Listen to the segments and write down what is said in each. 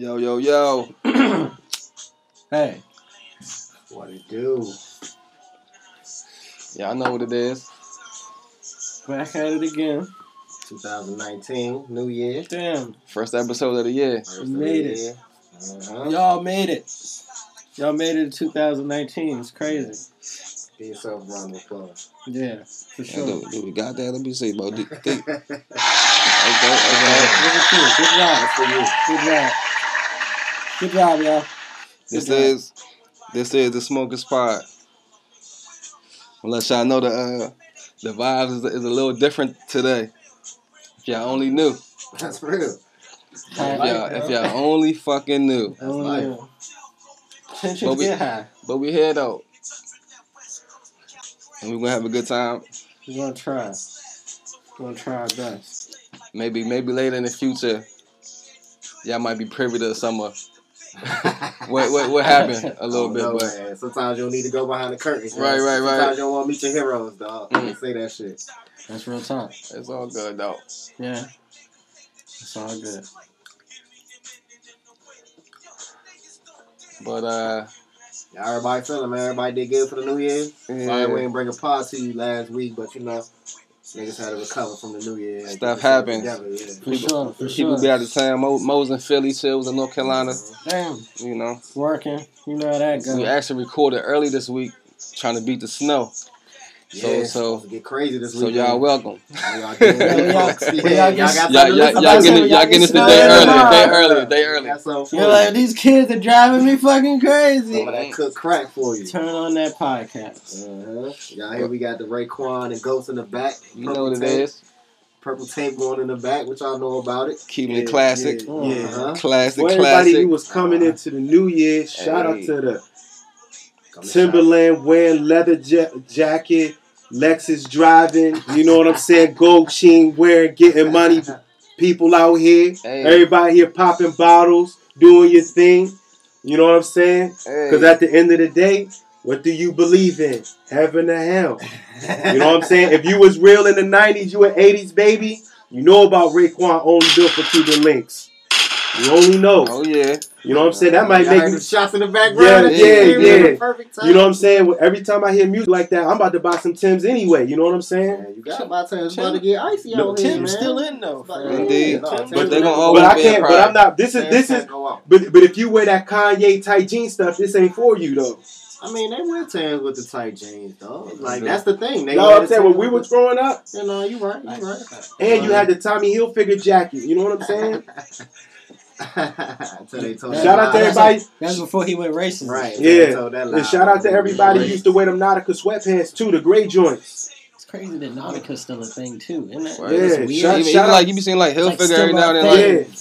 Yo, yo, yo. Hey, What it do? Yeah, I know what it is. back at it again. 2019, New Year. Damn, First episode of the year. First made of it. year. Uh-huh. y'all made it. Y'all made it to 2019. It's crazy. Give yourself a round of applause. Yeah, for Yeah, sure. do, do we got that? Let me see, bro. Do, think. Okay, okay. Number two. Good job. for you. Good job. Good job, y'all. This Good job. is this is the Smokers Pod. Unless y'all know the uh, the vibes is, is a little different today. If y'all only knew. That's real. If y'all, if y'all only fucking knew. That's life. But we- get high. But we here though. And we're gonna have a good time. We're gonna try. We're gonna try our best. Maybe maybe later in the future, y'all might be privy to some of what what what happened a little I bit, don't know, but man. Sometimes you don't need to go behind the curtains. Right, right, right. Sometimes you don't want to meet your heroes, dog. Mm. You Say that shit. That's real talk. it's all good though. Yeah. It's all good. But uh, Yeah, everybody feeling, man. Everybody did good for the New Year. Sorry we didn't bring a pod to you last week, but you know, niggas had to recover from the New Year. Stuff get themselves happens. together, yeah. For sure. For people sure. be out of town. Mo, Mo's in Philly, Chill was in North Carolina. Damn. You know, Working. You know how that goes. we actually recorded early this week, trying to beat the snow. So Yeah, so supposed get crazy this so week. y'all welcome. Y'all getting- Yeah, yeah, y'all- y'all y'all get- something Y'all to y'all listen y'all to. getting y'all y'all getting this the day early, day early, day early. Got something for You're like, these kids are driving me fucking crazy. Some of that cook crack for you. Turn on that podcast. Uh-huh. Y'all here we got the Raekwon and Ghost in the back. You know what it tape, is. Purple tape going in the back, which y'all know about it. Keeping it classic, Yeah. yeah. Uh-huh. classic, For everybody classic. who was coming into the new year, shout Hey. out to the Come to Timberland wearing leather ja- jacket, Lexus driving, you know what I'm saying? Gold chain wearing, getting money. People out here, Hey. everybody here popping bottles, doing your thing. You know what I'm saying? Because Hey. at the end of the day, what do you believe in? Heaven or hell? You know what I'm saying? If you was real in the 90s, you an 80s baby, you know about Raekwon only built for Cuban links. You only know. Oh yeah. You know what I'm saying? That might Y'all make heard you the shots in the background. Yeah, yeah, yeah. Perfect time. You know what I'm saying? Well, Every time I hear music like that, I'm about to buy some Tim's anyway. You know what I'm saying? Man, you got about to, it's about to get icy No, out here, Tim's man. still in though. But- fam. Indeed. No, But Tim's they gonna gonna go always But I can't. But. I'm not. This is Tim's this is. But but if you wear that Kanye tight jean stuff, this ain't for you though. I mean, they wear Tim's with the tight jeans, though. Like that's the thing. They You know wear what I'm saying? When we with was growing up, you know, you right, you right. and you had the Tommy Hilfiger jacket. You know what I'm saying? Until they told Shout out to you- everybody. That's before he went racing. Right. Yeah. that. And shout out to everybody who used to wear them Nautica sweatpants too, the gray joints. It's crazy that Nautica's still a thing too, isn't it? Right. Yeah, It's weird. shout- even, shout even out- like you be seeing like It's like Hilfiger every now and then. Like, Yeah.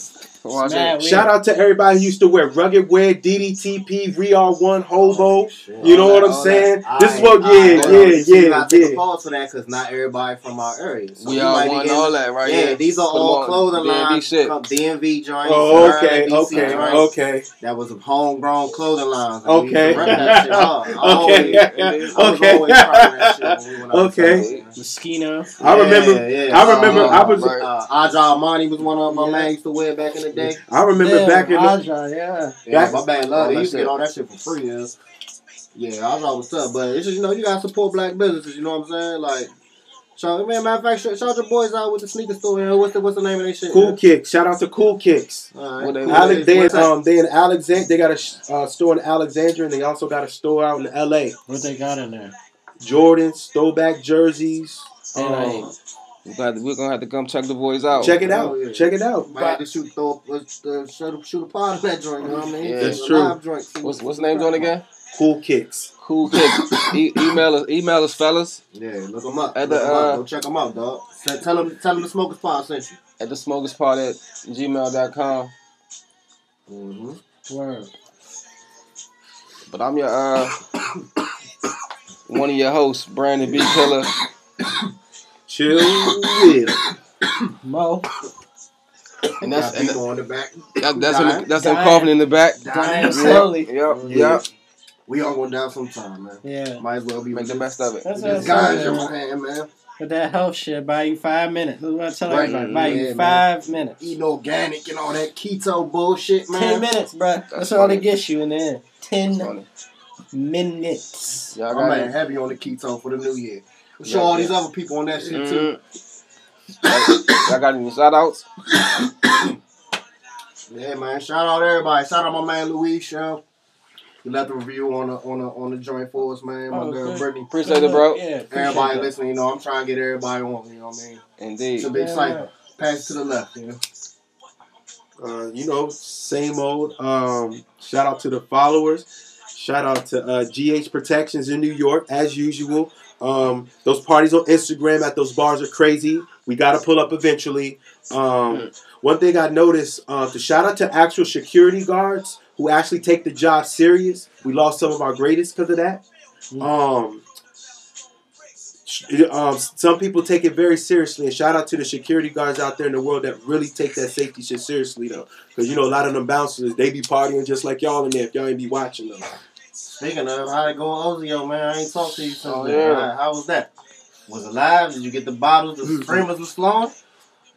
Thing. watch it. Shout out to everybody who used to wear rugged wear, DDTP, RR1, Hobo. Oh, shit. You know All what I'm all saying? All This is what, all right, yeah, hold on. yeah, See, yeah, gotta take a yeah. for that because not everybody from our area. So We you all might be getting- all that, right? Yeah, these are Put 'em all on clothing lines. From DMV joints. Oh, okay, okay, okay. That was homegrown clothing lines. and we used to Okay. rep that shit hard. I always- Okay. Okay. always proud of that shit when we went out Okay. to. Moschino. I remember. Yeah, yeah. I remember. Uh, I was. right. Uh, Armani was one of my man used to wear back in the day. I remember Yeah, back in the. Aja, yeah. Yeah, my bad love. They that used get all that shit for free. Yeah, yeah I was always tough, but it's just you know you gotta support black businesses. You know what I'm saying? Like, shout man, matter of fact, shout, shout your boys out with the sneaker store. You know, what's the what's the name of that shit? Cool Kicks. Shout out to Cool Kicks. All right. What they- Cool Alex, they in, um they in Alexandria. They got a uh, store in Alexandria, and they also got a store out in L.A. What they got in there? Jordans, throwback jerseys. And Um, I, We're gonna, have to, we're gonna have to come check the boys out. check it Oh, out. yeah. Check it out. Might have to shoot throw uh, uh, shoot, shoot a pot in that joint. You know what I mean? Yeah. That's true. live joint. What's what's the name joint again? Cool Kicks. Cool kick. e- email us, email us, fellas, Yeah, look them up. At look the, 'em uh, up. Go check them out, dog. Say- Tell them, tell them the smokers pot sent you. at the smokers part at gmail.com. Mm-hmm. word. But I'm your uh one of your hosts, Brandon B. Killer. Chill with. And that's and Got on the back. that, that's Dying. him, that's him Dying. coughing in the back. dying slowly. Yep, Yeah. yep. We all going down sometime, man. Yeah. Might as well be Make the best of it. That's what guys I'm in saying. my hand, man. But that health shit buy you five minutes. That's what I tell Right. everybody. Buy you Yeah, five minutes. Eating organic and all that keto bullshit, man. Ten minutes, bruh. That's, That's all funny. they get you in there. Ten minutes. Y'all I'm got like it. heavy on the keto for the new year. I'm Yeah, sure all yeah. these other people on that shit too. Mhm. Y'all got any shout outs? Yeah, man. Shout out everybody. Shout out my man Louis Show. He left a review on the on the on the joint for us, man. My Oh, girl good. Brittany. Appreciate it, bro. Yeah, appreciate Everybody that. listening, you know, I'm trying to get everybody on, you know what I mean? Indeed. It's a big Yeah, cycle. right. Pass to the left, you know. Uh, you know, same old. Um, shout out to the followers. Shout out to uh, GH Protections in New York, as usual. Um, those parties on Instagram at those bars are crazy. We got to pull up eventually. Um, one thing I noticed uh, to shout out to actual security guards who actually take the job serious. We lost some of our greatest because of that. Um, um, some people take it very seriously, and shout out to the security guards out there in the world that really take that safety shit seriously, though. Because you know a lot of them bouncers, they be partying just like y'all in there. If y'all ain't be watching them, Speaking of, how it go Ozio, man? I ain't talked to you since Oh, yeah. How, how was that? Was it live? Did you get the bottles? The Mm. streamers was flowing?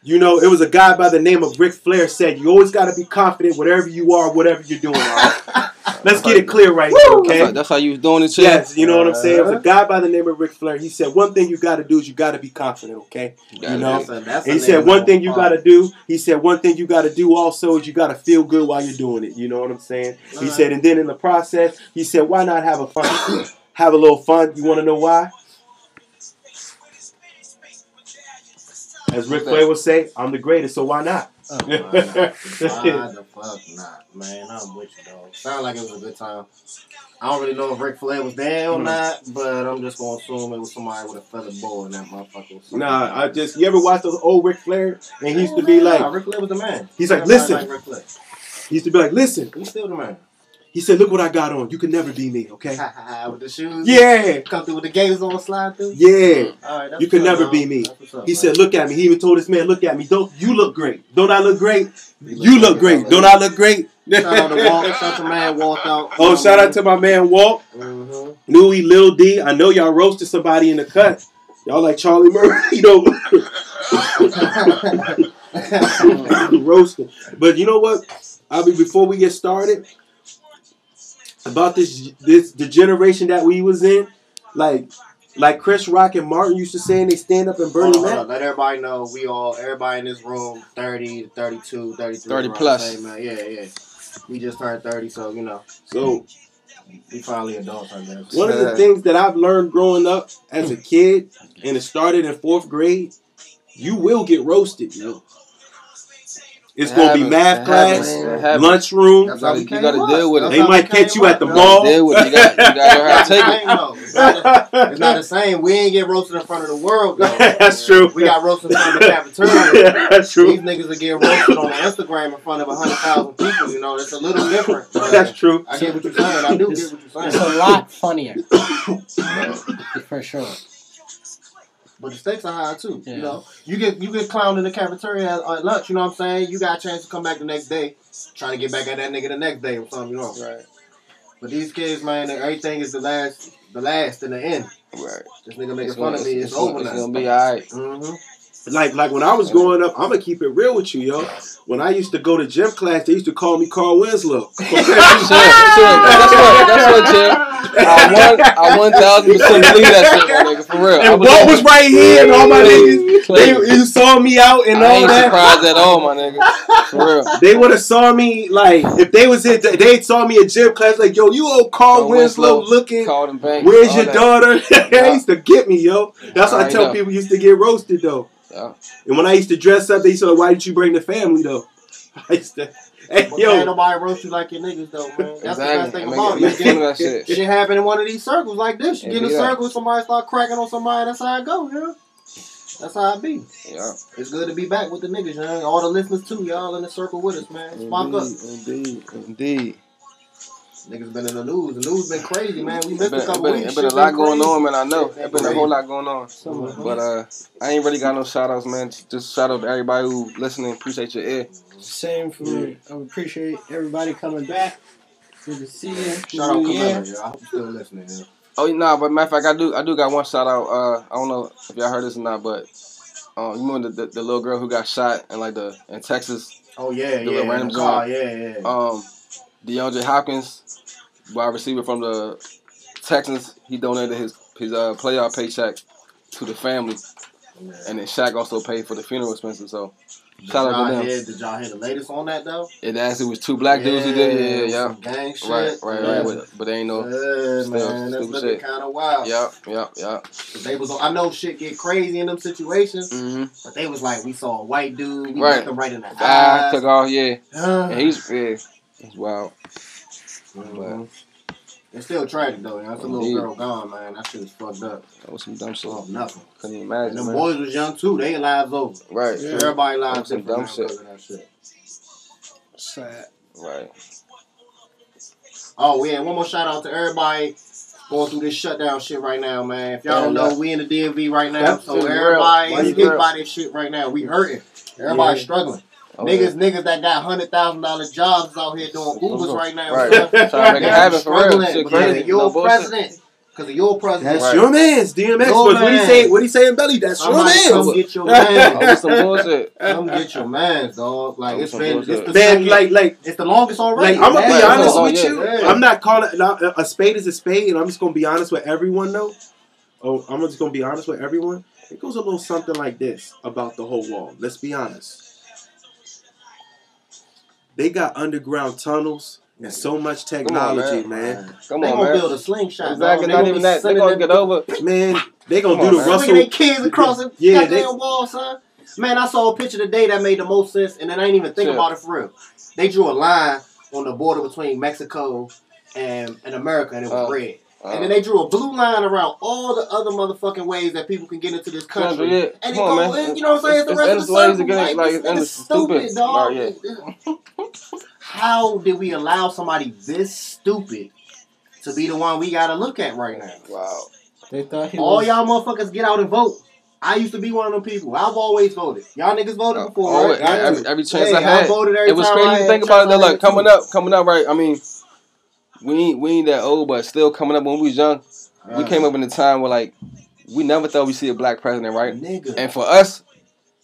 you know it was a guy by the name of Ric Flair said, "You always got to be confident, whatever you are, whatever you're doing." All right? Let's get it clear right there, That's, how, okay? that's how you was doing it, shit. Yes, you know what I'm saying. It was a uh-huh. guy by the name of Ric Flair. He said, "One thing you got to do is you got to be confident, okay?" Yeah, you know, That's a, that's a And he said one thing you got to do. He said one thing you got to do also is you got to feel good while you're doing it. You know what I'm saying? He Alright. said, and then in the process, he said, why not have a fun, have a little fun? You want to know why? As Ric Flair would say, I'm the greatest, so why not? Oh, why the fuck not, man? I'm with you, dog. Sound like it was a good time. I don't really know if Ric Flair was there or Mm. not, but I'm just gonna assume it was somebody with a feathered bow in that motherfucker. was Nah, I just you ever watch those old Ric Flair? And he used to be Nah, like, Ric Flair was the man. He's like, listen. Flair. he used to be like, listen. He's still the man. He said, look what I got on. You can never be me, okay? with the shoes. Yeah, Come through with the gators on, slide through. yeah. All right, You can never be me. Up, He said, look at me. He even told this man, look at me. Don't you look great? Don't I look great? You look great. Don't I look great? Shout out to Walt. Shout out to man Walt out. Oh, shout out to my man Walt, hmm Louis, Lil D. I know y'all roasted somebody in the cut. Y'all like Charlie Murphy, you know, roasting. But you know what? I mean, before we get started, about this this the generation that we was in, like like Chris Rock and Martin used to say, and they stand up and burn Hold them on, hold on. Let everybody know we all, everybody in this room, 30, 32, 33. 30 plus. same, man. Yeah, yeah. We just turned 30, so, you know, So we finally adults, I guess. one of the things that I've learned growing up as a kid, and it started in fourth grade, you will get roasted, yo. It's It gonna be math It class, happens. It happens. lunchroom. That's how we You came gotta up. deal with it. That's They might came catch you at the up. Mall. deal with it. You got, you got to learn how to take it. I ain't know. It's not, the, it's not the same. We ain't get roasted in front of the world, though. That's true. We got roasted in front of the cafeteria. That's true. These niggas are getting roasted on Instagram in front of 100,000 people, you know. It's a little different. That's true. I get what you're saying. I do get what It's you're saying. It's a lot funnier. For sure. But the stakes are high too. Yeah. You know, you get you get clowned in the cafeteria at, at lunch. You know what I'm saying? You got a chance to come back the next day, trying to get back at that nigga the next day or something. You know. Right, But these kids, man, everything is the last, the last in the end. right. This nigga making fun of me. It's, it's, over it's now. gonna be alright. Mm-hmm. Like like when I was growing up, I'm gonna keep it real with you, yo. When I used to go to gym class, they used to call me Carl Winslow. That's what, that's what, chill. I one, I one thousand percent believe that shit, nigga. For real. And Walt was right here, and all my niggas, they saw me out and I all ain't that. surprised at all, my nigga. For real. They would have saw me like if they was in, they saw me in gym class like, yo, you old Carl Carl Winslow, Winslow, looking. Called him back. Where's your that. daughter? they used to get me, yo. That's why I I tell know. people used to get roasted though. Yeah. And when I used to dress up, they used to like, why didn't you bring the family though? I used to, hey But yo, ain't nobody roast you like your niggas though, man. That's the best Exactly. thing about make- it. You fun get- shit. Shit happen in one of these circles like this. You Yeah, get in a yeah. circle, somebody start cracking on somebody. That's how I go, yeah. That's how I be. Yeah. It's good to be back with the niggas, man. All the listeners too, y'all in the circle with us, man. Spark up. Indeed, indeed, indeed. Niggas been in the news. The news been crazy, man. We It's missed been, a it couple been, weeks. it been a Shit lot going crazy. on, man. I know. Shit It been a whole lot going on. Some But uh, I ain't really got no shout outs, man. Just shout out to everybody who listening. Appreciate your ear. Same for me. I appreciate everybody coming back. Good to see you. Shout out New year. Camilla, y'all. I hope you're still listening. Yeah. Oh nah, but matter of fact, I do I do got one shout out. Uh, I don't know if y'all heard this or not, but um, you remember the, the, the little girl who got shot in like the in Texas? Oh yeah, The yeah, little random the car, yeah, yeah. Um, DeAndre Hopkins, wide receiver from the Texans, he donated his his uh, playoff paycheck to the family, and then Shaq also paid for the funeral expenses. So Did shout out y'all to them. hear- Did y'all hear the latest on that though? it actually was two black dudes who did. it. Yeah, some gang shit. yeah, right, right, yeah. right. But, but they ain't no. Yeah, still man, that's looking kind of wild. Yeah, yeah, yeah. 'Cause They was, I know shit get crazy in them situations, Mm-hmm. but they was like, we saw a white dude, we Right. him right in the Ah, took off. Yeah, Ah. and he's yeah, he's wild. Mhm. It's still tragic though. That's a little girl gone, man. That shit is fucked up. That was some dumb shit. Oh, nothing. Couldn't even And imagine, them man. boys was young too. They lives over. Right, Yeah. Everybody lives That's some dumb shit. because of that shit. Sad. right. Oh yeah, one more shout out to everybody going through this shutdown shit right now, man. If y'all don't Yeah, know, we in the DMV right now, That's so just real. everybody Why is you hit by this shit right now. We hurting. Everybody Yeah. struggling. Oh, niggas, niggas that got hundred thousand dollar jobs out here doing Ubers right now. Right. Trying to make it happen for real. Struggling Shit because crazy. of your No president. Because of your president. That's Right. your man's DMX. Your What what he man. say? What he say in belly? That's your Somebody come man's. get your Oh, man. this some bullshit. come get your man, dog. Like oh, That was it's some been, it's the Man, like, like, it's the longest on like. I'm gonna be honest yeah, with yeah. you. Yeah. I'm not calling a, a spade is a spade, and I'm just gonna be honest with everyone though. Oh, I'm just gonna be honest with everyone. It goes a little something like this about the whole wall. Let's be honest. They got underground tunnels and so much technology, man. Come they on, gonna man. build a slingshot. Exactly. They Not gonna even be that. They sending gonna them- get over. Man, they gonna Come do on, the man. Look at they kids across the Yeah, goddamn they- wall, son. Man, I saw a picture today that made the most sense, and then I didn't even think Sure. about it for real. They drew a line on the border between Mexico and, and America, and it was Oh. red. Uh, And then they drew a blue line around all the other motherfucking ways that people can get into this country. Yeah, And come it on, go, you know what I'm saying? It's, It's- the rest of the endless ways circle. to get Like, it, like, this it's nigga's stupid, stupid. dog. Right, How did we allow somebody this stupid to be the one we gotta look at right now? wow. They thought he All was. y'all motherfuckers get out and vote. I used to be one of them people. I've always voted. Y'all niggas voted before, Oh, right? yeah, every, every chance Hey, I had. voted every It was time crazy to think about it. Though, time I look, coming up, coming up, right? I mean, we ain't we ain't that old, but still coming up when we was young. We Uh, came up in a time where like we never thought we'd see a black president, right? nigga. And for us,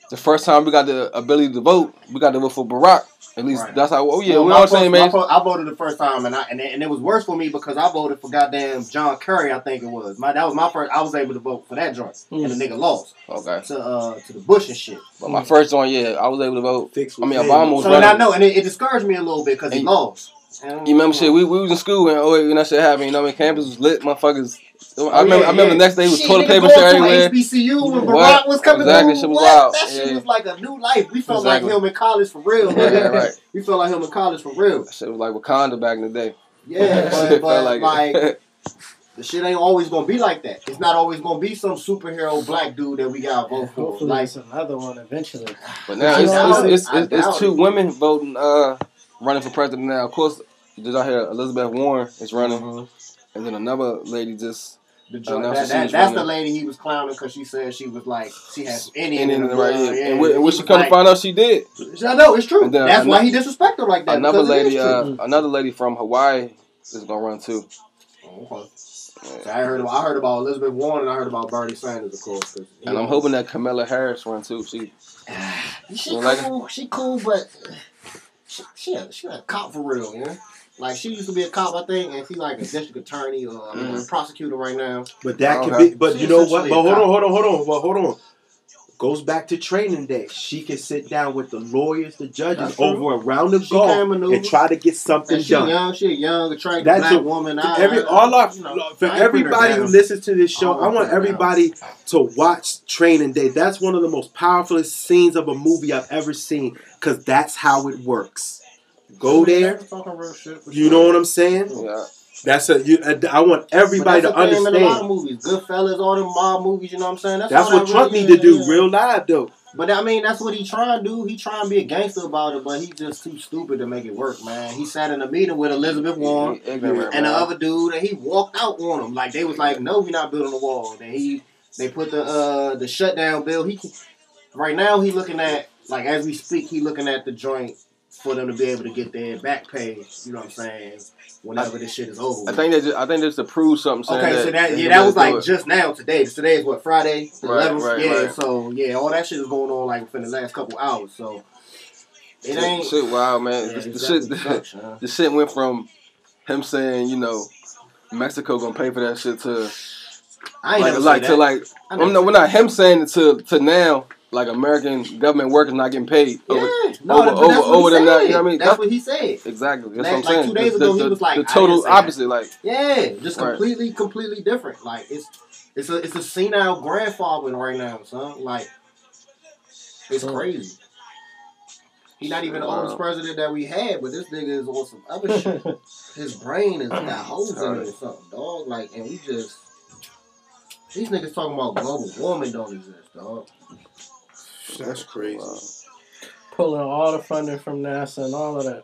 the first time we got the ability to vote, we got to vote for Barack. At least Right. that's how. Oh yeah, we all saying, man. I voted the first time, and I and it, and it was worse for me because I voted for goddamn John Kerry. I think it was. My that was my first. I was able to vote for that joint, and the nigga lost Okay, to uh to the Bush and shit. but my first one, yeah, I was able to vote. Fix I mean, Obama was So then I know, and it, it discouraged me a little bit because he lost. And- You remember shit? We, we was in school and oh wait, when that shit happened, you know, when campus was lit, motherfuckers. I Oh, remember, yeah, I remember yeah. the next day was Shit, toilet paper shit to everywhere. HBCU when What? Barack was coming Exactly, through. shit was what? wild. That shit Yeah. was like a new life. We felt Exactly. like him in college for real. Yeah, nigga. right. We felt like him in college for real. That shit was like Wakanda back in the day. Yeah, but, but felt like, it. the shit ain't always gonna be like that. It's not always gonna be some superhero black dude that we got to vote for. Like, it's another one eventually. but now I it's it's, it's, it's, it's two it. women voting, uh, running for president now. Of course, did I hear Elizabeth Warren is running, and then another lady just the that, that, that's the lady he was clowning because she said she was like she has and in the right here, Yeah, and he when she come to find out she did, I know it's true. And That's why he disrespected her like that. another because it is lady, uh, another lady from Hawaii is gonna run too. Okay. So I heard about, I heard about Elizabeth Warren and I heard about Bernie Sanders, of course. And I'm hoping that Kamala Harris run too. She she like cool. She cool, but she she a, she a cop for real, you know. Like she used to be a cop, I think, and she's like a district attorney or I mean, a Mhm. prosecutor right now. But that could be. But She you know what? essentially But hold on, hold on, hold on. Well, hold on. Goes back to training day. She can sit down with the lawyers, the judges over a round of She can golf maneuver. and try to get something And she done. young, she a young, attractive That's black a- woman. I, Every all our you know, for I ain't putting her everybody who listens to this show, I I want put down. everybody to watch Training Day. That's one of the most powerful scenes of a movie I've ever seen because that's how it works. Go there. Talking real shit for You know what I'm saying? yeah. That's a. You, I want everybody But to that's the thing In a lot of understand. movies, Goodfellas, all them mob movies. You know what I'm saying? That's all what that Trump really need to do. yeah. Real live though. But I mean, that's what he trying to do. He trying to be a gangster about it, but he just too stupid to make it work, man. He sat in a meeting with Elizabeth Warren He ignorant, and the other dude, and he walked out on him. Like they was like, "No, we not building a wall." Then he, they put the uh the shutdown bill. He, right now, he looking at like as we speak, he looking at the joint for them to be able to get their back pay. You know what I'm saying? Whenever this shit is over. I think they just, I think just to prove something. Okay, that, so that yeah, that was like it. just now today. Today is what Friday, the Right, 11th. right, yeah, right. so yeah, all that shit is going on like within the last couple hours. So it Shit- ain't. shit. Wow, man, Yeah, the, the shit, huh? the shit went from him saying, you know, Mexico gonna pay for that shit to I ain't like, like to like, I am no, we're not him saying it to to now, like American government workers not getting paid. Yeah, over- no, over- that- but that's over- what over he them said. you know what I mean? That's That's- what he said. Exactly. That's Like- what I'm like saying. two days ago, the, he was like, the total didn't that. opposite. Like, Yeah, just Right. completely, completely different. Like it's it's a it's a senile grandfather right now, son. Like it's crazy. He's not even the oldest president that we had, but this nigga is on some other shit. His brain is got holes in it or something, dog. Like, and we just these niggas talking about global warming don't exist, dog. That's crazy. wow. Pulling all the funding from NASA and all of that.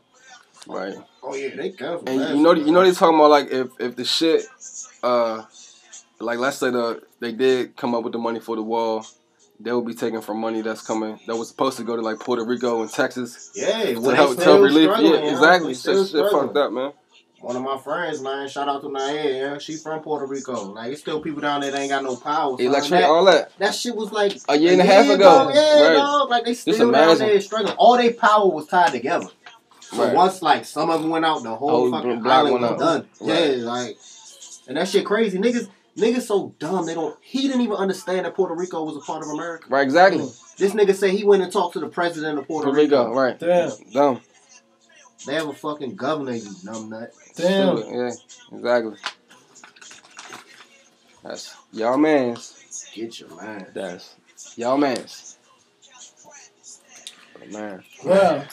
right. Oh yeah, they come And that you know, you know, man. they talking about like if if the shit, uh, like let's say the they did come up with the money for the wall, they will be taken from money that's coming that was supposed to go to like Puerto Rico and Texas yeah, to help, to help relief. Yeah, you exactly. They Shit, shit fucked up, man. One of my friends, man, shout out to Naya, yeah, she from Puerto Rico. Like, it's still people down there that ain't got no power. son. Electric, that, all that. that shit was like A year and a half ago. Yeah, Right. dog. Like, they still down there struggling. All their power was tied together. So Right. once, like, some of them went out, the whole Whole fucking block island went was out. done. Right. Yeah, like, and that shit crazy. Niggas, niggas so dumb. They don't, he didn't even understand that Puerto Rico was a part of America. Right, exactly. Hmm. This nigga said he went and talked to the president of Puerto, Puerto Rico, right. Damn. Dumb. They have a fucking governor, you numbnut. Damn. Stupid, Yeah, exactly. That's y'all mans. Get your man. That's y'all mans. But man, Well,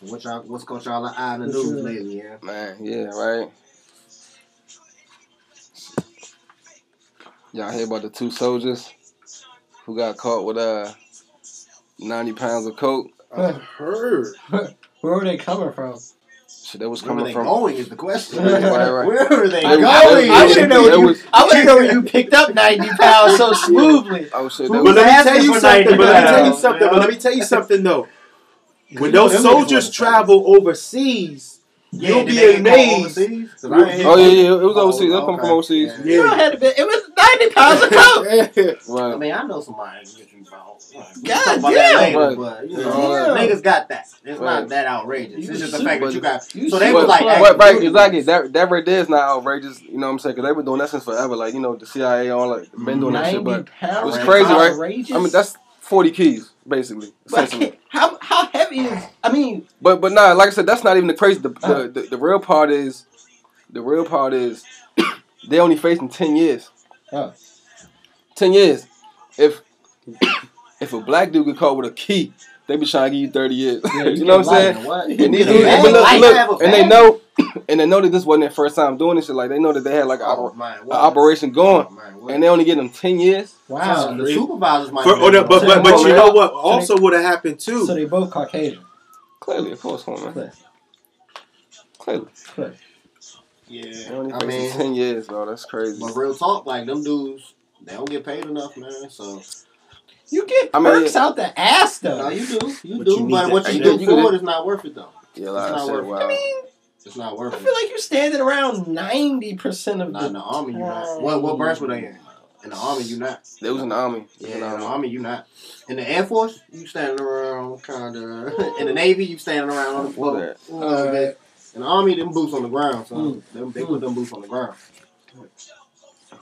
What y'all, what's got y'all eye in the news sure. lately, yeah? man, yeah, right. Y'all hear about the two soldiers who got caught with uh ninety pounds of coke? I heard. where are they coming from? Shit, that was Where are they from. going is the question. Right, right. Where are they They- going? they- I they- didn't know you- was- I want to know where you picked up 90 pounds so smoothly. Shit, Who they was was, But let me tell you something. But let me tell you something. But let me tell you something though. When those soldiers travel overseas, Yeah, you'll be they get caught amazed. overseas? 'Cause I You'll- ain't hear oh yeah, yeah, it was Oh, overseas. They come okay. from overseas. Yeah. You know, it had to be, it was 90 pounds of coke. I mean, I know somebody God talk about that damn. later, Right. but you Yeah. know, niggas got that. It's Right. not that outrageous. You it's just the fact that you got. You So they were like, close. hey, Right, right, exactly. That that right there is not outrageous. You know what I'm saying? Because they've been doing that since forever. Like you know, the CIA all like been doing that shit. But pounds. It's crazy, right? Outrageous. I mean, that's 40 keys basically, But how how heavy is? I mean, But but nah, like I said, that's not even the crazy. The Uh. the, the, the real part is, the real part is, they only facing 10 years. Oh. 10 years. If if a black dude get caught with a key, they be trying to give you 30 years. Yeah, you you know what I'm saying? What? And these dudes, bag, but look, look, and they know, and they know that this wasn't their first time doing this shit. Like they know that they had like an Oh, oper- man, a operation going, Oh, man, and they only get them ten years. wow. the supervisors might. For, have oh, but doing but, but you know what? Also, would have happened too. So they both Caucasian. Clearly, of course, man. Clear. Clearly, Clear. Yeah, only I mean, ten years, bro. That's crazy. but real talk, like them dudes, they don't get paid enough, man. So You get I mean- perks out the ass though. no, you do, you But do, you but what you Yeah, do you for it is not worth it though. Yeah, like It's I not said, worth it. I mean, It's not worth it. I feel like you're standing around ninety percent of Not the. in the army, You're not. What what branch were they in? In the army, you not. They was in the army. They was Yeah, in in the the army. army, you not. In the air force, you standing around kind of. in the navy, you standing around on the floor. that. a. In the army, them boots on the ground, so Mm. them, they put them boots on the ground.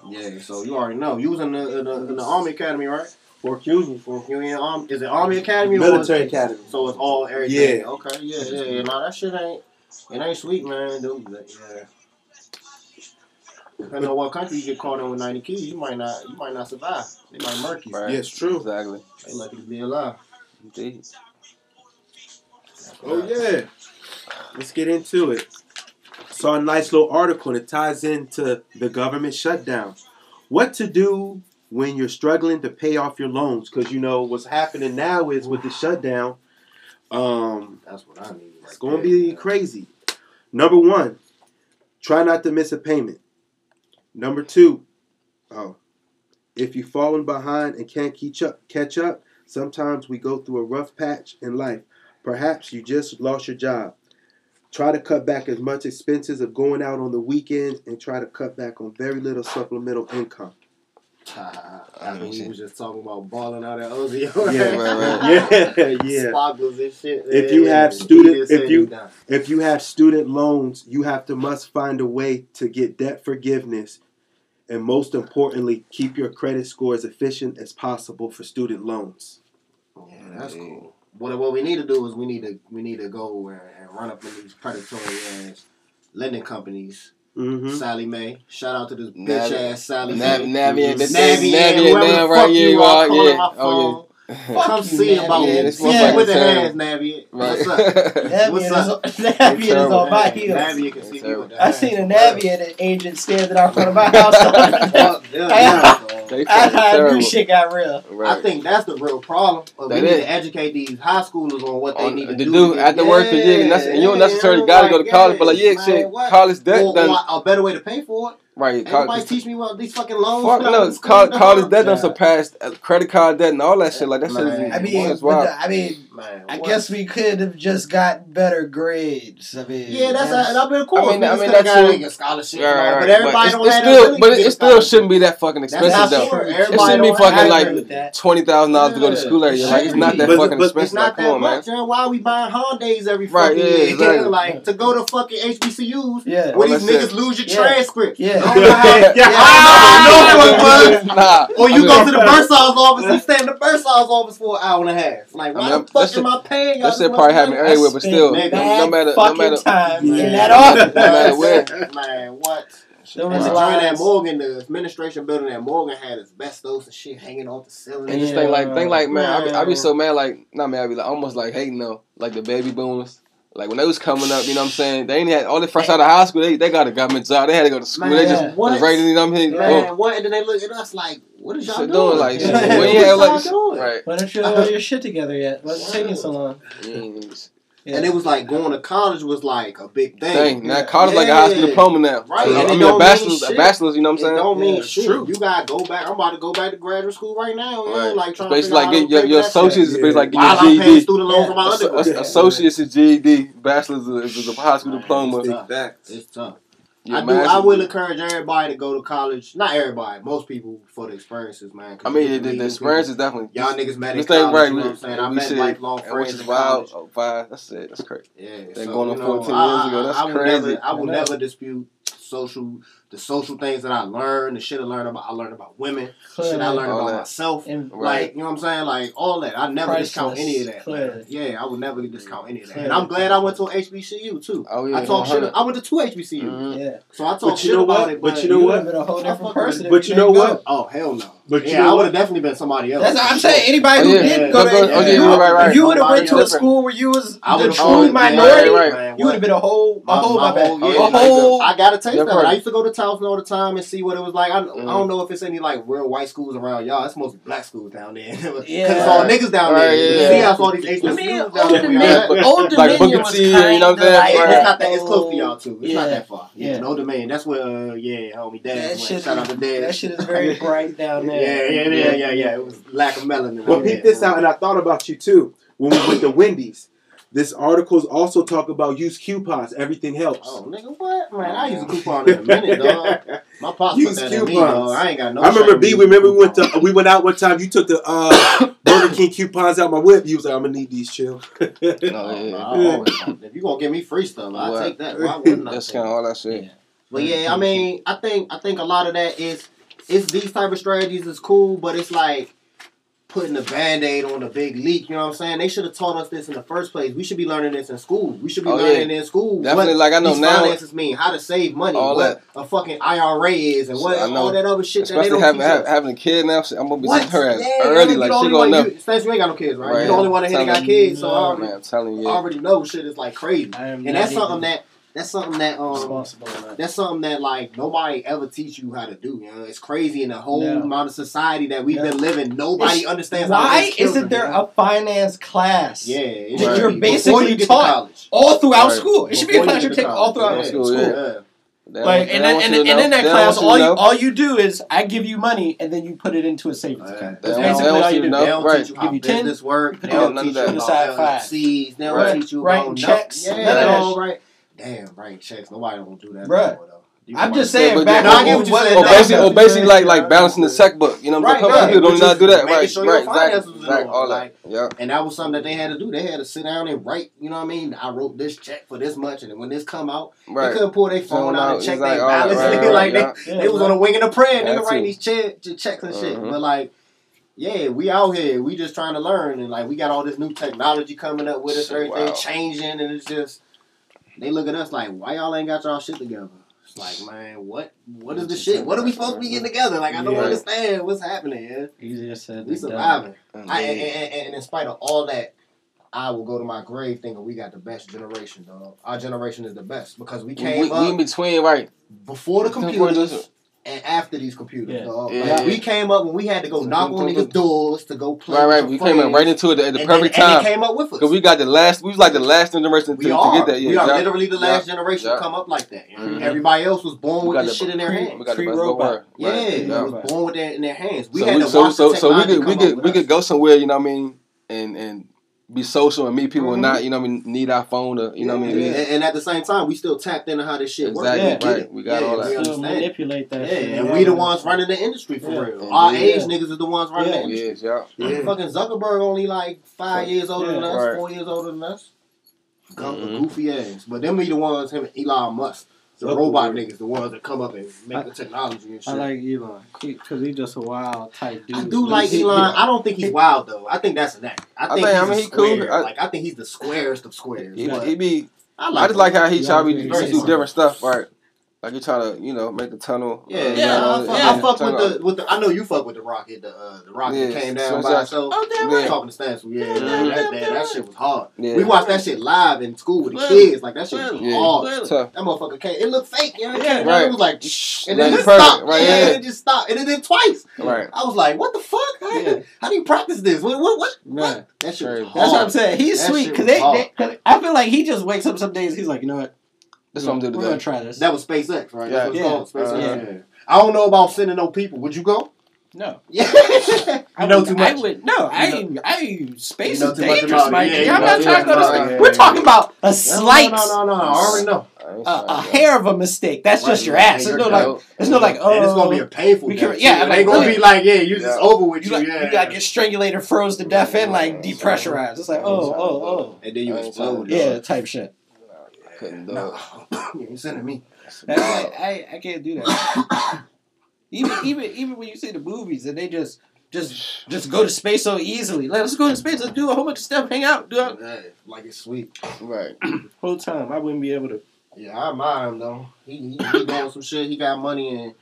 Yeah, so you already know. You was in the in the, in the army academy, right? Fork Union. Or you um, in army? Is it army mm-hmm. academy or Military is- Academy. So it's all everything. Yeah. Okay. Yeah. Yeah. Yeah. No, that shit ain't. It ain't sweet, man. Dude, yeah. Depending on what country you get caught in with ninety keys, you might not. You might not survive. They might murk you. Right. It's true. Exactly. They lucky to be alive. Indeed. Oh yeah. Let's get into it. Saw a nice little article and it ties into the government shutdown. What to do when you're struggling to pay off your loans? Because you know what's happening now is with the shutdown. Um, That's what I mean. It's going to be crazy. Number one, try not to miss a payment. Number two, oh, if you've fallen behind and can't catch up, catch up. Sometimes we go through a rough patch in life. Perhaps you just lost your job. Try to cut back as much expenses of going out on the weekends and try to cut back on very little supplemental income. I mean, we was just talking about balling out at Ozio. Yeah, right, Yeah, yeah. Sparkles and shit. If you have student- if you-. If you have student loans, you have to must find a way to get debt forgiveness and most importantly, keep your credit score as efficient as possible for student loans. Yeah, that's cool. What what we need to do is we need to we need to go and, and run up in these predatory ass lending companies. Mm-hmm. Sallie Mae, shout out to this Navi- bitch ass Sallie Nav- Mae. Navi and Navi, bitch- and Navi and whoever right here, you are yeah. my Oh, phone. Fuck Come you, see Navi. about Yeah, me. this Yeah, with the terrible. hands, Navi. Right. What's up? Navient What's is, up? Navient is on my heels. Navi, can see me with the I hands. seen a Navient agent standing out front of my house. Fuck, yeah, I- They I, fucking terrible. knew shit got real. Right. I think that's the real problem. Uh, we That need to educate these high schoolers on what they On- need to, to do. do to after get- work, 'cause, yeah, and, that's, and you don't yeah, necessarily yeah, gotta go to like, college, but like, yeah, man, shit, what? college debt Or, done. or a better way to pay for it. right, Ain't nobody college. teach me about these fucking loans. Fuck no, college, school, college debt done Yeah. surpassed uh, credit card debt and all that shit. Like that shit is. I mean, it's but the- I mean, Man, I what? guess we could have just got better grades. I mean, Yeah, that's, and I've been cool. I mean- I mean, that's got true. a scholarship, Right, right, right. but everybody it's, don't it's have still, that but ability it still shouldn't be that fucking expensive not though. true. It shouldn't be fucking like agree with that. twenty thousand dollars to go to school every year. Like it's not that But- fucking but- expensive. It's not like, that come on, much, man. Why are we buying Hondas every Right, fucking yeah, year? exactly. like to go to fucking HBCUs Yeah. where All these niggas lose your transcript. Yeah. You don't know how- Yeah. Yeah, I know what ah, was. Nah. Or you go to the bursar's office, you stay in the bursar's office for an hour and a half. Like, why I mean, the that fuck shit- am I paying That shit probably much happen everywhere, but still, no, no matter, no matter. time Man, in that office. No matter where. Man, what? There was during that lines. Morgan, the administration building at Morgan had asbestos and shit hanging off the ceiling. And just Yeah. think like, think like, man, I be, I be so mad, like, not man, I be like, almost like hating though, like the baby boomers. Like when they was coming up, you know what I'm saying? They ain't had all the fresh out of high school. They they got a government job. They had to go to school. Man, they just what? was rated. You know what I'm saying? Man, what? And then they look at us like, what is y'all doing? doing like. Yeah. What yeah, y'all like doing? right. Why don't you have all your shit together yet? What's taking so long? Mm, Yeah. And it was like going to college was like a big thing. Dang, now Yeah. college like a high school diploma now. Right, So, and I it mean, a bachelor's, mean a bachelor's. You know what I'm It saying? don't mean Yeah, shit. true. You gotta go back. I'm about to go back to graduate school right now. You know, like trying to Basically, figure like get your, your associates is Yeah. basically like I'm getting paying your GED. student loans for my undergrad. Associates is GED. Bachelor's is, is a high school diploma. it's tough. It's tough. Your I do. I master's- will encourage everybody to go to college. Not everybody. Most people for the experiences, man. I mean, get the, to the, experience people. is definitely. Y'all niggas met in This thing college. right. You know what I'm saying? I we met said, lifelong and friends which is wild. college. Oh, five. That's it. That's crazy. Yeah, They so, going you on know, 14 I- years ago. I- That's I would crazy. Never, I would I know. never dispute social, the social things that I learned, the shit I learned about. I learned about women, the shit I learned All about that. myself. And Right. Like, you know what I'm saying? Like, all that. I never discount any of that. Clearly. Yeah, I would never discount any of that. Clearly. And I'm glad I went to an HBCU, too. Oh yeah. I talk shit. 100. I went to two HBCUs. Mhm. Yeah. So I talk But you shit know about what? it. But But you know you what? would have been a whole different person. But you didn't know go. what? Oh, hell no. But you yeah, know I would have definitely been somebody else. That's, for I'm saying anybody Oh, who yeah. did go Go- to go- oh, yeah, HBCU, right, right. you would have went to a Different. school where you was I the would've- true oh, yeah, minority, right, you would have been a whole, a My- whole, my my bad, whole- a yeah, like whole. I got a taste Yeah, of it. I used to go to Towson all the time and see what it was like. I, Mm. I don't know if it's any like real white schools around y'all. It's mostly black schools down there. Because Yeah. it's all niggas down Right, there. yeah, You yeah. see how all these I HBCUs mean, down Old there. Dominion- we are. Dominion, Old Like Dominion Booker was T, kind you know what I'm saying? like Right. It's not that. It's close to y'all too. It's Yeah. not that far. Yeah, Yeah. no domain. That's where, uh, yeah, homie, dad. That went. shit, Shout out to dad. that shit is very bright down Yeah, there. yeah, yeah, yeah, yeah. It was lack of melanin. Well, out peep this out, and I thought about you too when we went to Wendy's. This articles also talk about use coupons. Everything helps. Oh, nigga, what? Man, I use a coupon in a minute, dog. My pops Use put that in me, coupons. dog. I ain't got no. I remember B. in Remember we went to we went out one time. You took the uh, Burger King coupons out my whip. You was like, I'm gonna need these. Chill. Oh, yeah. If you gonna give me free stuff, I What? take that. Why wouldn't I? That's kind of all that shit. Yeah. But yeah, I mean, I think I think a lot of that is it's these type of strategies is cool, but it's like putting a band-aid on a big leak, you know what I'm saying? They should have taught us this in the first place. We should be learning this in school. We should be Oh, learning in school. Definitely, what like I know now, finances mean, how to save money, All what a fucking IRA is, and what I know. all that other shit that they especially don't having teach have, having a kid now. I'm gonna be What? seeing her ass Yeah, early. Like the she gonna one- know. You, Stats, you ain't got no kids, right? Right. You the only one that ain't got Telling kids, so I already, man, I'm telling you. I already know shit is like crazy. I And that's something that that's something that um responsible that. that's something that like nobody ever teach you how to do. You know, it's crazy in the whole No. amount of society that we've No. been living. Nobody It's- understands. Why raise children, isn't there you know? a finance class? Yeah, it Right. You're basically you taught all throughout Right. school? It should be a Before you class you take all throughout yeah, school. school, yeah. yeah. Like they and then, want and, and in know. that They class, you all you all you do is I give you money and then you put it into a savings account. They That's basically they all you you do. to They know. don't Right. teach you how Give you 10, business work. They it don't on none teach you that. about Side five. They don't Right. teach you Writing about checks, yeah, of they that don't shit. write. Damn, writing checks. Nobody don't do that Bruh. anymore, though. I'm just saying back No, on get what what-. Or basically, or basically like like balancing the checkbook. You know what I'm Right, saying? right. People know how to do that. Right, sure right, exactly, exactly, all that. like- Yeah. And that was something that they had to do. They had to sit down and write, you know what I mean? I wrote this check for this much, and then when this come out, they couldn't pull their phone out and check like, their balance. right, right, like yeah. they, they was on a wing and a prayer, That nigga, writing these che- checks and shit. Mhm. But like, yeah, we out here, we just trying to learn, and like we got all this new technology coming up with us, everything wow. changing, and it's just they look at us like, why y'all ain't got y'all shit together? It's like, man, what what is the shit? What are we supposed to be getting together? Like, I don't Yeah. understand what's happening. Yeah, Easier said we done. surviving. I, and, and, and, in spite of all that, I will go to my grave thinking we got the best generation, dog. Our generation is the best because we came we, we in between, right? before the Before computers and after these computers, Yeah. dog. Yeah. Like, we came up when we had to go knock on niggas' doors to go play. Right, right. your We came in friends, right into it at the and perfect they, And time. they came up with us. Because we got the last, we was like the last generation to, to get that. Yeah, we are yeah. literally the last Yeah. generation Yeah. to come up like that. You know? Mhm. Everybody else was born We with this the- shit in their We hands. got the Pre-robot. word. Yeah, Right, they yeah. was born with that in their hands. We so had we, to so, watch so, the so we technology could we could we could go somewhere, you know what I mean, and and be social and meet people and Mhm. not, you know what I mean, need our phone to, you know what I mean. Yeah, and, and at the same time, we still tapped into how this shit works. Exactly, We get right. it. We got yeah, all that. We Still understand. it. manipulate that Yeah, shit. and we the ones running the industry for Yeah. real. Our Indeed. age niggas are the ones running Yeah. the industry. Yes, yeah. Yeah. Fucking Zuckerberg only like five years older than us, Right. four years older than us. Gu- Mhm. Goofy ass. But them be the ones, him and Elon Musk, the Zuckerberg. robot niggas, the ones that come up and make the technology and shit. I like Elon because he's just a wild type dude. I do like he- Elon. I don't think he's wild though. I think that's an act. I I think, think- I he's mean, he cool. I- like I think he's the squarest of squares. He, he be, I, I just like how he try to he's do different stuff, right? Like he try to, you know, make the tunnel. Yeah, uh, yeah, you I fuck, yeah, I fuck with the with the. I know you fuck with the rocket. The uh, the rocket Yeah, came down it's by like- itself. Oh damn Yeah. right. Talking to Stance, yeah, Yeah, that, yeah, that, yeah. that shit was hard. Yeah. We watched that shit live in school with the Clearly. kids. Like that shit was Yeah. hard. Clearly. Tough. That motherfucker came. It looked fake. You know? It Yeah, came right. It was like, Shh, and then like it perfect, stopped. Right, yeah, yeah. and it just stopped. And it did twice. Right. I was like, what the fuck? How, Yeah. how do you practice this? What? What? What? Right. That shit was Crazy. hard. That's what I'm saying. He's sweet because they, they. Cause I feel like he just wakes up some days. He's like, you know what? That's what I'm doing We're gonna try this. That was SpaceX, right? Yeah. That's what it's Yeah. called. SpaceX. Uh-huh. yeah. I don't know about sending no people. Would you go? no. Yeah. I know would- too much. I would no. I You ain't. I ain't. Space You know is dangerous, about it. Mikey. Yeah, I'm not too talking much about. about it. We're talking about a slight, No, no, no, no. I already know. I a, a hair of a mistake. That's Right, just your ass. It's you're no like. It's no like. Oh, and it's gonna be a painful we death. yeah, too. It like, ain't gonna yeah. be like, yeah, you just Yeah. over with You you. got, yeah. you got to get strangulated, froze to death, and like depressurized. It's like, oh, oh, oh. and then you explode. Yeah, type shit. I couldn't do No, it. you ain't sending me. I, I, I can't do that. even even even when you see the movies and they just just just go to space so easily. Like, let's go to space. Let's do a whole bunch of stuff. Hang out. Do it. Yeah, like it's sweet. Right. Whole time I wouldn't be able to. Yeah, I admire him though. He he, he doing some shit. He got money and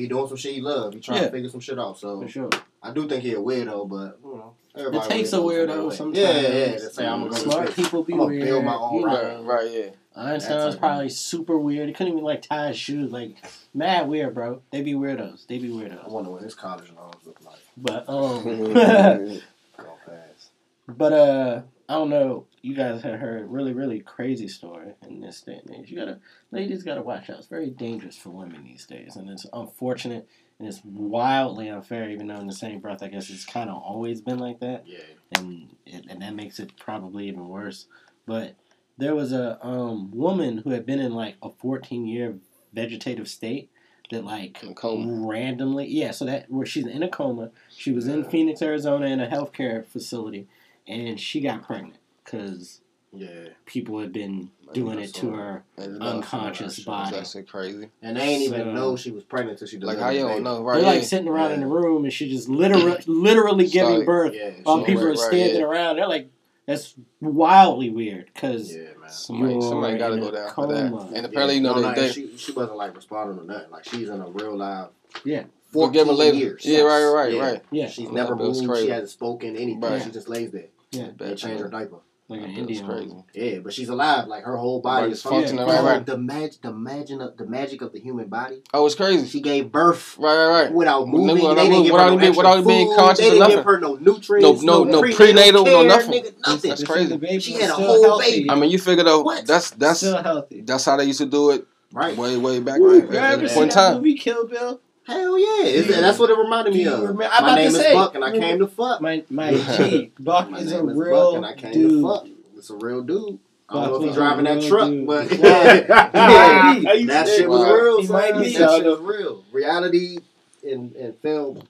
he doing some shit he love. He trying Yeah. to figure some shit out. So For sure. I do think he a weirdo, but you know, everybody. It takes a weirdos weirdo way. sometimes. Yeah, yeah. yeah, To say I'm gonna Smart space. people be I'm weird. build my own you rocket. know. Right, right, yeah. Einstein was That's probably super weird. He couldn't even like tie his shoes. Like mad weird, bro. They be weirdos. They be weirdos. I wonder what his college loans look like. But um. Go fast. But uh, I don't know. You guys have heard really, really crazy story in this day and age. You gotta, ladies, gotta watch out. It's very dangerous for women these days, and it's unfortunate and it's wildly unfair. Even though in the same breath, I guess it's kind of always been like that, Yeah. and it, and that makes it probably even worse. But there was a um woman who had been in like a 14 year vegetative state that like In a coma. randomly yeah so that where she's in a coma she was in phoenix arizona in a healthcare facility and she got pregnant because Yeah. people had been doing it to her And Unconscious body. That's shit crazy. And they ain't even know she was pregnant until she Like how you don't know, right? they're like yeah. sitting around in the room and she just literally literally giving Started- birth Yeah. while people right, are right, standing yeah. around they're like that's wildly weird because Yeah, man. Somebody, somebody got to go a down for that. And apparently, you know, no, they, no, she she wasn't like responding to nothing. Like she's in a real live. Yeah. We'll 14 her later. years. Yeah, right, right, Yeah. right. yeah She's Yeah, never moved. crazy. She hasn't spoken anything. Right. She just lays there. Yeah They Bad change her diaper. like an indian crazy. Yeah, but she's alive. Like her whole body Body's is functioning. functioning, Bro, right, right. The mag, the magic of the magic of the human body. Oh, it's crazy. She gave birth Right, right, right. without Without moving. moving, they didn't give her no even- extra without being food. conscious They didn't give nothing. her no nutrients. No- no- no prenatal prenatal, no care, nothing. Nigga, nothing. That's This crazy. baby She had a whole healthy. baby. I mean, you figure though, What? that's that's still healthy that's how they used to do it Right. way way back Right. at You at ever the seen point in that time. movie Kill Bill? Hell yeah. Is Do that's what it reminded me do of. remember- I'm My about to name is say, Buck and I came to fuck. My my G Buck My is a is real Buck and I came dude. to fuck. It's a real dude. I don't know if was he's driving that truck, dude. but Yeah. yeah, He that shit was real. He might be. That shit is real. Reality and, and film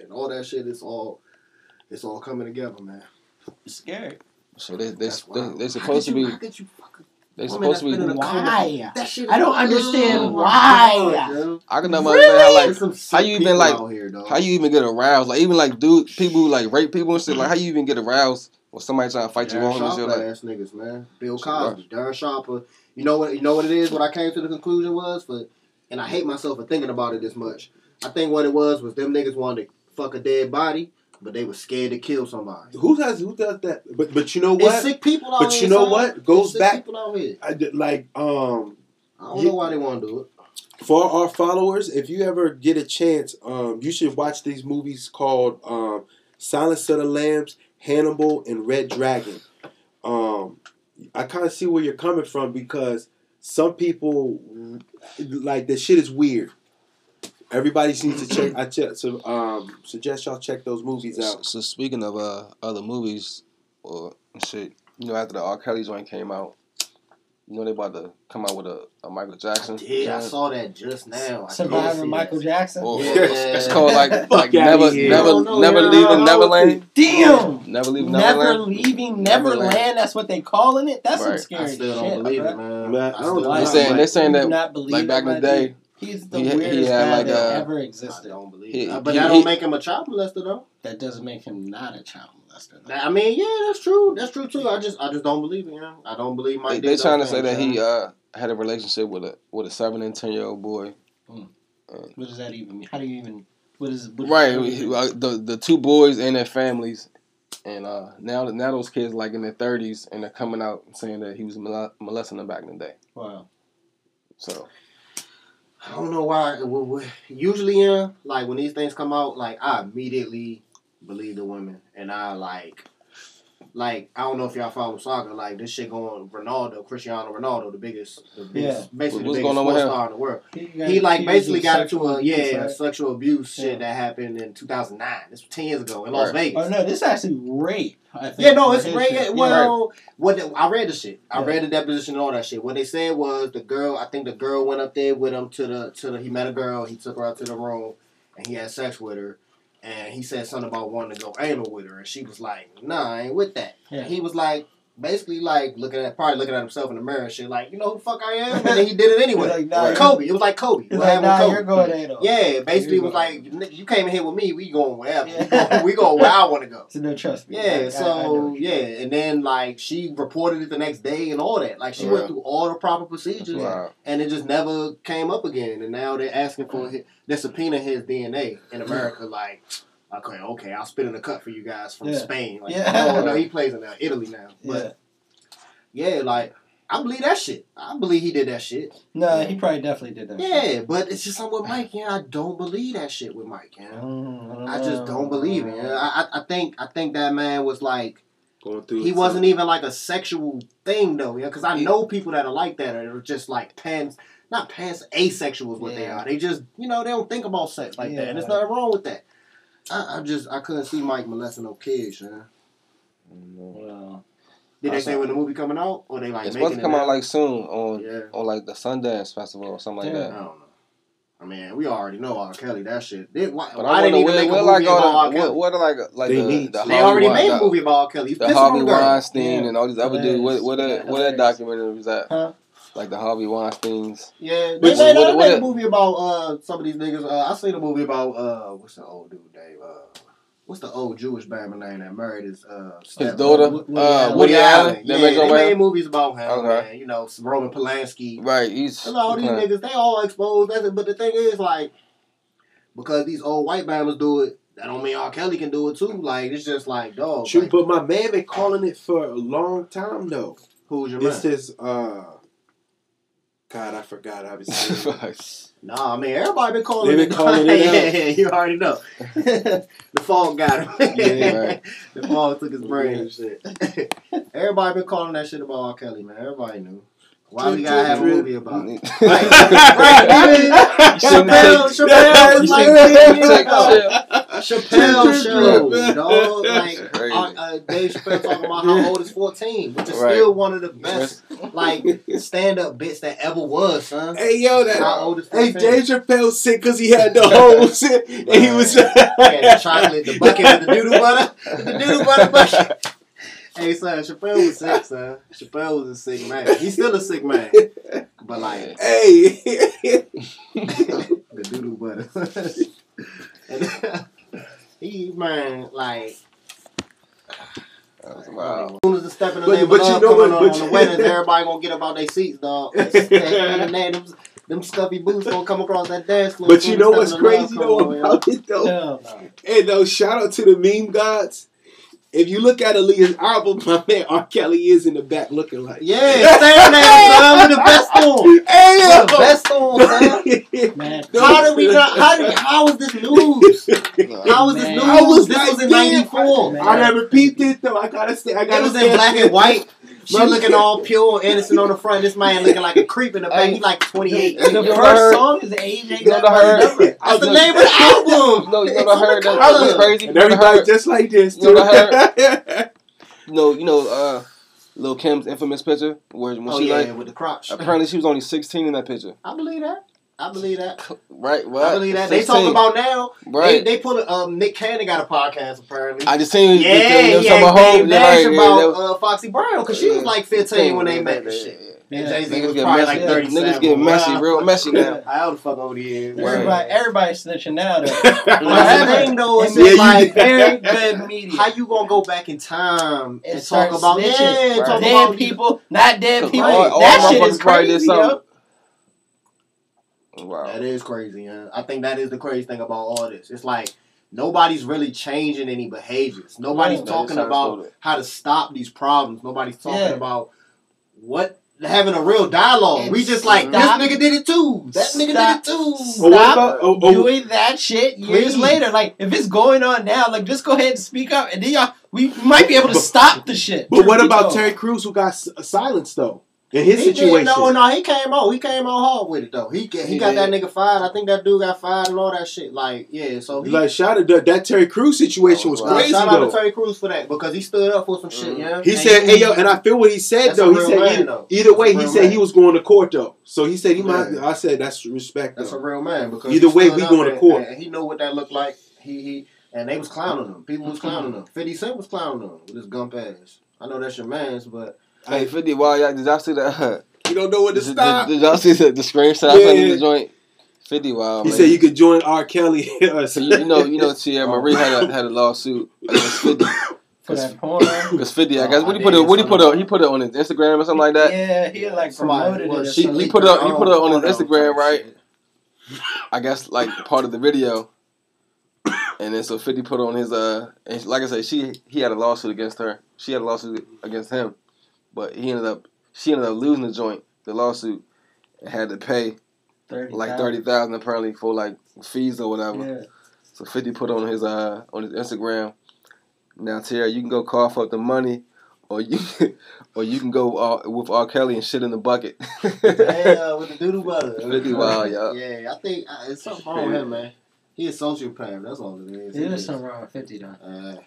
and all that shit is all it's all coming together, man. It's scary. So they they they, wild. they How supposed to be how could you fuck a they woman supposed to that's in be. a? Why? That shit. I don't understand Oh why. God. I can never understand how like how you even, like- here, how you even get aroused. Like even like dude people who like rape people and shit. Like how you even get aroused when somebody trying to fight you Darren wrong and shit. Like ass niggas, man. Bill Shit, Cosby, Darren Sharper. You know what? You know what it is. What I came to the conclusion was for, and I hate myself for thinking about it this much. I think what it was was them niggas wanted to fuck a dead body, but they were scared to kill somebody. Who does who does that? But but you know It's what? sick people out But here. you know son. what? It's Goes sick back- People out here. I did, like um I don't know why they want to do it. for our followers, if you ever get a chance, um, you should watch these movies called um, Silence of the Lambs, Hannibal, and Red Dragon. Um, I kind of see where you're coming from because some people like the shit is weird. Everybody needs to check. I check, so um, suggest y'all check those movies out. so speaking of uh other movies or shit, you know after the R. Kelly joint came out, you know they about to come out with a, a Michael Jackson. Yeah, I saw that just now. I Surviving Michael. Jackson. Or- Yeah. It's called like like never never know, never man. leaving I Neverland. Damn. Never leaving Neverland. Never Neverland. leaving Neverland. Neverland. That's what they calling it. That's some Right. scary I still shit. don't believe bruh. it, man. Man, I don't. They're saying they're saying that like back in the day, dude. He's the he- he weirdest had guy like that a- ever I don't believe He- it. Uh, But he- that don't make him a child molester, though. That doesn't make him not a child molester. though. I mean, yeah, that's true. That's true too. I just, I just don't believe it. You know? I don't believe my. they, did they trying to say things, that he uh had a relationship with a with a seven and ten year old boy. What does that even mean? How do you even? What is? What Right, what- he- uh, the the two boys and their families, and uh now now those kids like in their thirties and they're coming out saying that he was molesting them back in the day. Wow. So I don't know why. Usually, yeah, like when these things come out, like I immediately believe the women, and I like, like I don't know if y'all follow soccer. Like this shit going Ronaldo, Cristiano Ronaldo, the biggest, the biggest basically What's the going biggest on sports star in the world. got He like accused basically got into sexual a abuse, yeah right? sexual abuse shit that happened in 2009. This was 10 years ago in Las Right. Vegas. Oh no, this is actually rape. I think. Yeah, no, it's rape. great. shit. Well, what the, I read the shit. I Yeah. read the deposition and all that shit. What they said was the girl. I think the girl went up there with him to the to the. He met a girl. He took her out to the room, and he had sex with her. And he said something about wanting to go anal with her, and she was like, "Nah, I ain't with that." Yeah. And he was like, basically like looking at probably looking at himself in the mirror and shit, like, "You know who the fuck I am?" And then he did it anyway. Like, nah, Kobe. It was like Kobe. He's What like, nah, Kobe? you're going anal. Yeah, basically it You're was like, "Nigga, you came in here with me. We going wherever. Yeah. We going, where I want to go. So no, trust me. I- I- I Yeah, know so what you yeah, mean. and then like she reported it the next day and all that. Like she went through all the proper procedures, wow. and it just never came up again. And now they're asking for his, they're subpoenaing his DNA in America. Like, okay, okay, I'll spit in a cut for you guys from Yeah. Spain. Like, Yeah. no, no, he plays in uh, Italy now. But yeah, like I believe that shit. I believe he did that shit. No, he probably definitely did that. Shit. Yeah, but it's just something with Mike. Yeah, I don't believe that shit with Mike. Yeah. Mm, I just don't believe it. Yeah. I, I I think I think that man was like Going through he wasn't even like a sexual thing though, yeah. Because I know people that are like that are just like pants, not pants, asexual is what they are. They just you know they don't think about sex like that, and there's Yeah. nothing wrong with that. I, I just I couldn't see Mike molesting no kids. Yeah. Well, Did they say when the movie coming out, or they like It's supposed to come now? out like soon on yeah. on like the Sundance Festival or something like Yeah. I that. don't know. I mean, we already know R. Kelly that shit. They, why But why I they wonder even where, make a movie like about R. Kelly? what, what are like like They the, need the they already made a movie about R. Kelly. He's the pissing Harvey on the girl. Weinstein Yeah. and all these other dudes. What what are, what are Hilarious. documentaries that? Huh? Like the Harvey Weinstein's. Yeah, they But made, they made a movie about uh some of these niggas. Uh, I seen a movie about uh what's the old dude name? Uh, what's the old Jewish bandman name that married his uh His daughter, Woody uh, Allen. Woody Allen. Yeah, They make they made him? movies about him. Okay. Man. You know, some Roman Polanski. Right, he's And all these okay. niggas, they all exposed. That's it. But the thing is, like, because these old white bandmans do it, that don't mean R. Kelly can do it too. Like, it's just like, dog. Shoot, like, but my man been calling it for a long time though. who's your man? It's this uh God, I forgot obviously. Nah, I mean everybody been calling They it. been calling it yeah, out. yeah, you already know. the fog got him. Yeah, right. the fog took his brain and shit. everybody been calling that shit about R. Kelly, man. Everybody knew. Why we gotta have a movie about it? Right, right, Chappelle, Chappelle was like Check ago. shit. Chappelle show, dog. Like uh, uh, Dave Chappelle talking about how old is fourteen, which is Right. still one of the best like stand up bits that ever was, son. Hey yo, How that old is hey Dave Chappelle sick because he had the holes and he was. Yeah, the chocolate, the bucket with the doodle butter, the doodle butter bucket. Hey son, Chappelle was sick, son. Chappelle was a sick man. He's still a sick man, but like hey, the doodle butter. and, he man, like Wow. As soon as the step in the But- name but of you know coming what- on, but on the weddings, everybody gonna get up out their seats, dog. Them, them stuffy boots gonna come across that dance floor. but you know what's Step in the Love crazy though about it though? Hell no. Hey, though, shout out to the meme gods. If you look at Aaliyah's album, my man R. Kelly is in the back looking like. Yeah, stand there, son, with the vest on. Hey, the vest on, son. Man, How did we not? How did? How was this news? How was this news? I was this was in '94. I never peeped it though. I gotta say, I gotta It was in black and white. She My- looking all pure, innocent on the front. This man looking like a creep in the back. He like 28. the You first song is Age Ain't You Nothing never But heard- Number. That's the name of the album. No, you It's never on heard that. That was crazy. And everybody just like this You never you know, you know, uh, Lil Kim's infamous picture where when Oh she yeah, like with the crotch. apparently she was only 16 in that picture. I believe that. I believe that. Right? What? I believe that. They 16. talking about now. right. They, they put a, um Nick Cannon got a podcast apparently. I just seen yeah, they, they was yeah, talking about home. Nash yeah, about yeah, was- uh, Foxy Brown because she was like 15 when they met and shit. And Yeah. Jay Z Niggas was get probably messy. like 37. Niggas get messy, Wow. real messy now. I How the fuck old he is? Right. Everybody, everybody's snitching now. Though. But that's the thing though, it's Yeah, like very good media. how you gonna go back in time and, And talk about snitching. yeah, Right. talk dead about people, not dead people. all- all that shit is motherfuckers probably did crazy, yo. Wow. That is crazy, yeah. I think that is the crazy thing about all this. It's like nobody's really changing any behaviors. Nobody's No, they talking just to about slow how to stop these problems. Nobody's talking Yeah. about what having a real dialogue. And we just like stop- this nigga did it too. That nigga Stop- did it too. Well, what Stop about- oh, oh. doing that shit years Please. later. Like if it's going on now, like just go ahead and speak up, and then y'all we might be able to But- stop the shit. But what about. Terry Crews who got s- silenced though in his He situation? did, no, no, he came out. He came out hard with it though. He he, He got did. that nigga fired. I think that dude got fired and all that shit. Like yeah, so he. Like shout out that, that Terry Crews situation was Wow. Nah, crazy shout out to Terry Crews for that because he stood up for some shit. Mhm. Yeah, He And said, "Hey yo," and I feel what he said though. He said man, either, though. either way, he said man. he was going to court though. So he said he might. I said that's respect That's a real man because Either way, we going to court. And he know what that looked like. He he and they was clowning him. People was clowning him. Fifty Cent was clowning him with his gump ass. I know that's your man's, but Hey, 50, wow, y'all, did y'all see that? You don't know when to did, stop. did, did y'all see the, the screenshot Yeah. from the joint? 50, wow, He man. said you could join R. Kelly. So you, you know, you know, Oh. Teairra Mari had a, had a lawsuit against 50. for that porn. Because 50, I guess, Oh, what he put it, what he put something it, he put it on his Instagram or something like that. Yeah, he had, like promoted was- it. or He, he put it, he put it on his Instagram, type right? I guess like part of the video. And then so 50 put on his uh and like I said, she he had a lawsuit against her. She had a lawsuit against him. But he ended up she ended up losing the joint, the lawsuit, and had to pay 30, like thirty thousand apparently for like fees or whatever. Yeah. So Fifty put on his uh on his Instagram. Now Tara, you can go cough up the money, or you or you can go uh, with R. Kelly and shit in the bucket. Yeah, with the doodoo butter. Doodoo wild, yeah. Yeah, I think uh, it's something wrong with him, man. He a sociopath. That's all it is. He There is is. something wrong with 50 though.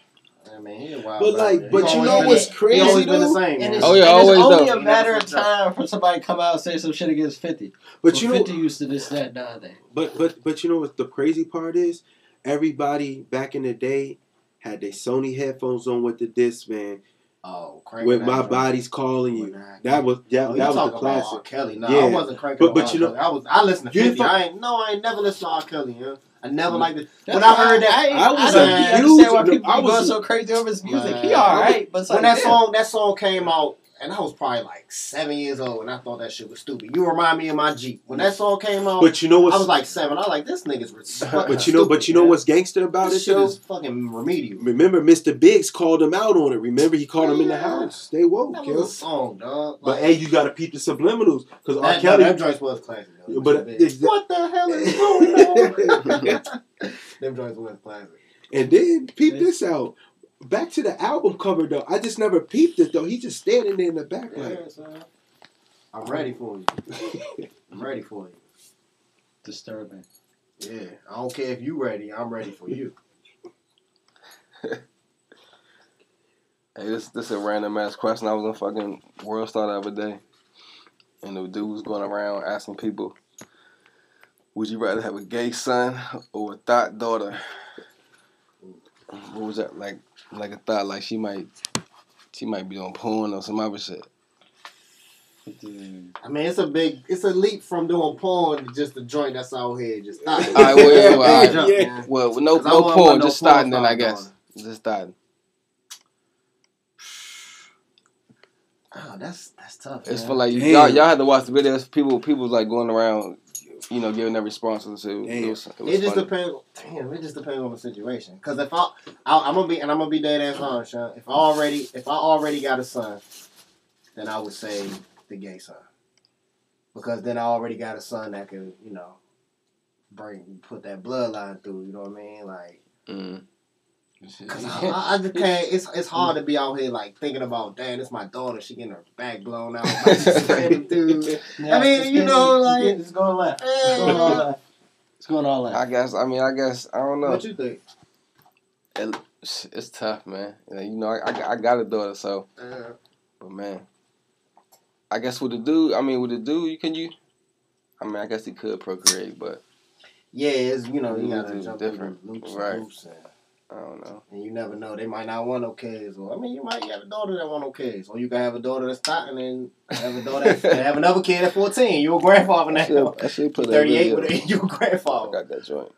I mean, he a wild. But, like, but you know what's He crazy, always been the though? same. And it's, Oh, yeah, and always it's only though. a matter of time for somebody to come out and say some shit against 50. But you know, 50 used to this, that, the other. but but but you know what the crazy part is? Everybody back in the day had their Sony headphones on with the disc, man. Oh, cranking With my joint. body's calling you. That was yeah, Oh, you that was the talking about R. classic. Kelly? No, Yeah. I wasn't cranking. But- but you R. know- I was. I listened to You Fifty. I ain't. No, I ain't never listened to R. Kelly. Yeah, I never liked it. That's When I heard that- I, I I, was don't a understand huge- why people I was- going so crazy over his music. He alright, but when that song that song came out, and I was probably like seven years old, and I thought that shit was stupid. You remind me of my Jeep when that song came out. But you know what? I was like seven. I was like, this nigga's re- but you know but you know what's gangster about This it shit is fucking remedial. Remember, Mr. Biggs called him out on it. Remember, he called him in the house. Stay woke, That yo. a song, dog. But Like, hey, you gotta peep the subliminals because R. Kelly. no, that joints was classic. Though. But Them exa- what the hell is going on? Them joints was classic. and then peep this out. Back to the album cover though. I just never peeped it though. He just standing there in the back like. Yeah, son. I'm ready for you. I'm ready for you. Disturbing. Yeah, I don't care if you ready. I'm ready for you. Hey, this this a random ass question. I was on fucking World Star the other day, and the dude was going around asking people, "Would you rather have a gay son or a thought daughter?" What was that like? Like a thought, like she might, she might be on porn or some other shit. I mean, it's a big, it's a leap from doing porn to just a joint that's out here. Just All right, well, well, all right. Yeah. Well, no, 'Cause I no porn, my just porn starting. Then I guess daughter. just starting. Oh, that's that's tough. It's man. for like Damn. y'all. Y'all had to watch the videos. People, people like going around, you know, giving their responses. to. It was, it was It just funny. depends. Damn, it just depends on the situation. Cause if I, I, I'm gonna be, and I'm gonna be dead ass honest, Sean. If I already, if I already got a son, then I would say the gay son, because then I already got a son that could, you know, bring put that bloodline through. You know what I mean? Like, Mm. Cause I, I, I just can't. It's it's hard to be out here like thinking about, damn, it's my daughter. She getting her back blown out by dude. Yeah, I mean, you know, it's like- getting- it's going left. It's going all left. It's going all left. I guess. I mean, I guess. I don't know. What you think? It, it's tough, man. You know, I, I, I got a daughter, so. Uh, But man, I guess with the dude, I mean, with the dude, you can you. I mean, I guess he could procreate, but Yeah, it's you know you gotta is jump different. different loops Right. and loops, and, I don't know. and you never know. They might not want no kids, or I mean, you might have a daughter that want no kids, or you can have a daughter that's thought and then have a daughter that, and have another kid at fourteen. You a grandfather I now. should, I should put that Thirty eight, video. but you a I grandfather. I got that joint.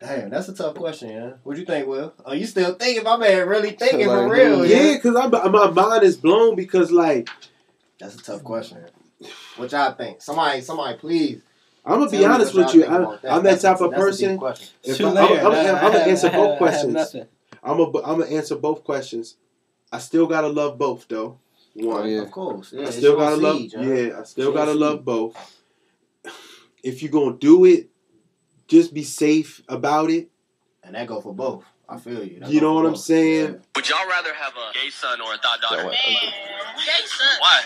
Damn, that's a tough question, yeah. What you think, Will? Oh, you still thinking? My man really thinking for real, yeah. Yeah, because my mind is blown because like That's a tough question. What y'all think? Somebody, somebody, please. I'm gonna be honest with y'all you. think I, about I'm that type of that's a deep person. If I, I'm. I'm, I- I'm, gonna answer both questions. I'm gonna I'm gonna answer both questions. I still gotta love both though. Oh, one. Oh, yeah. Of course, yeah. I still gotta love. seed, huh? Yeah, I still gotta your love both. If you're gonna do it, just be safe about it. And that go for both. I feel you. That You know for what I'm both. saying? Would y'all rather have a gay son or a thought That daughter? one- Gay son. Why?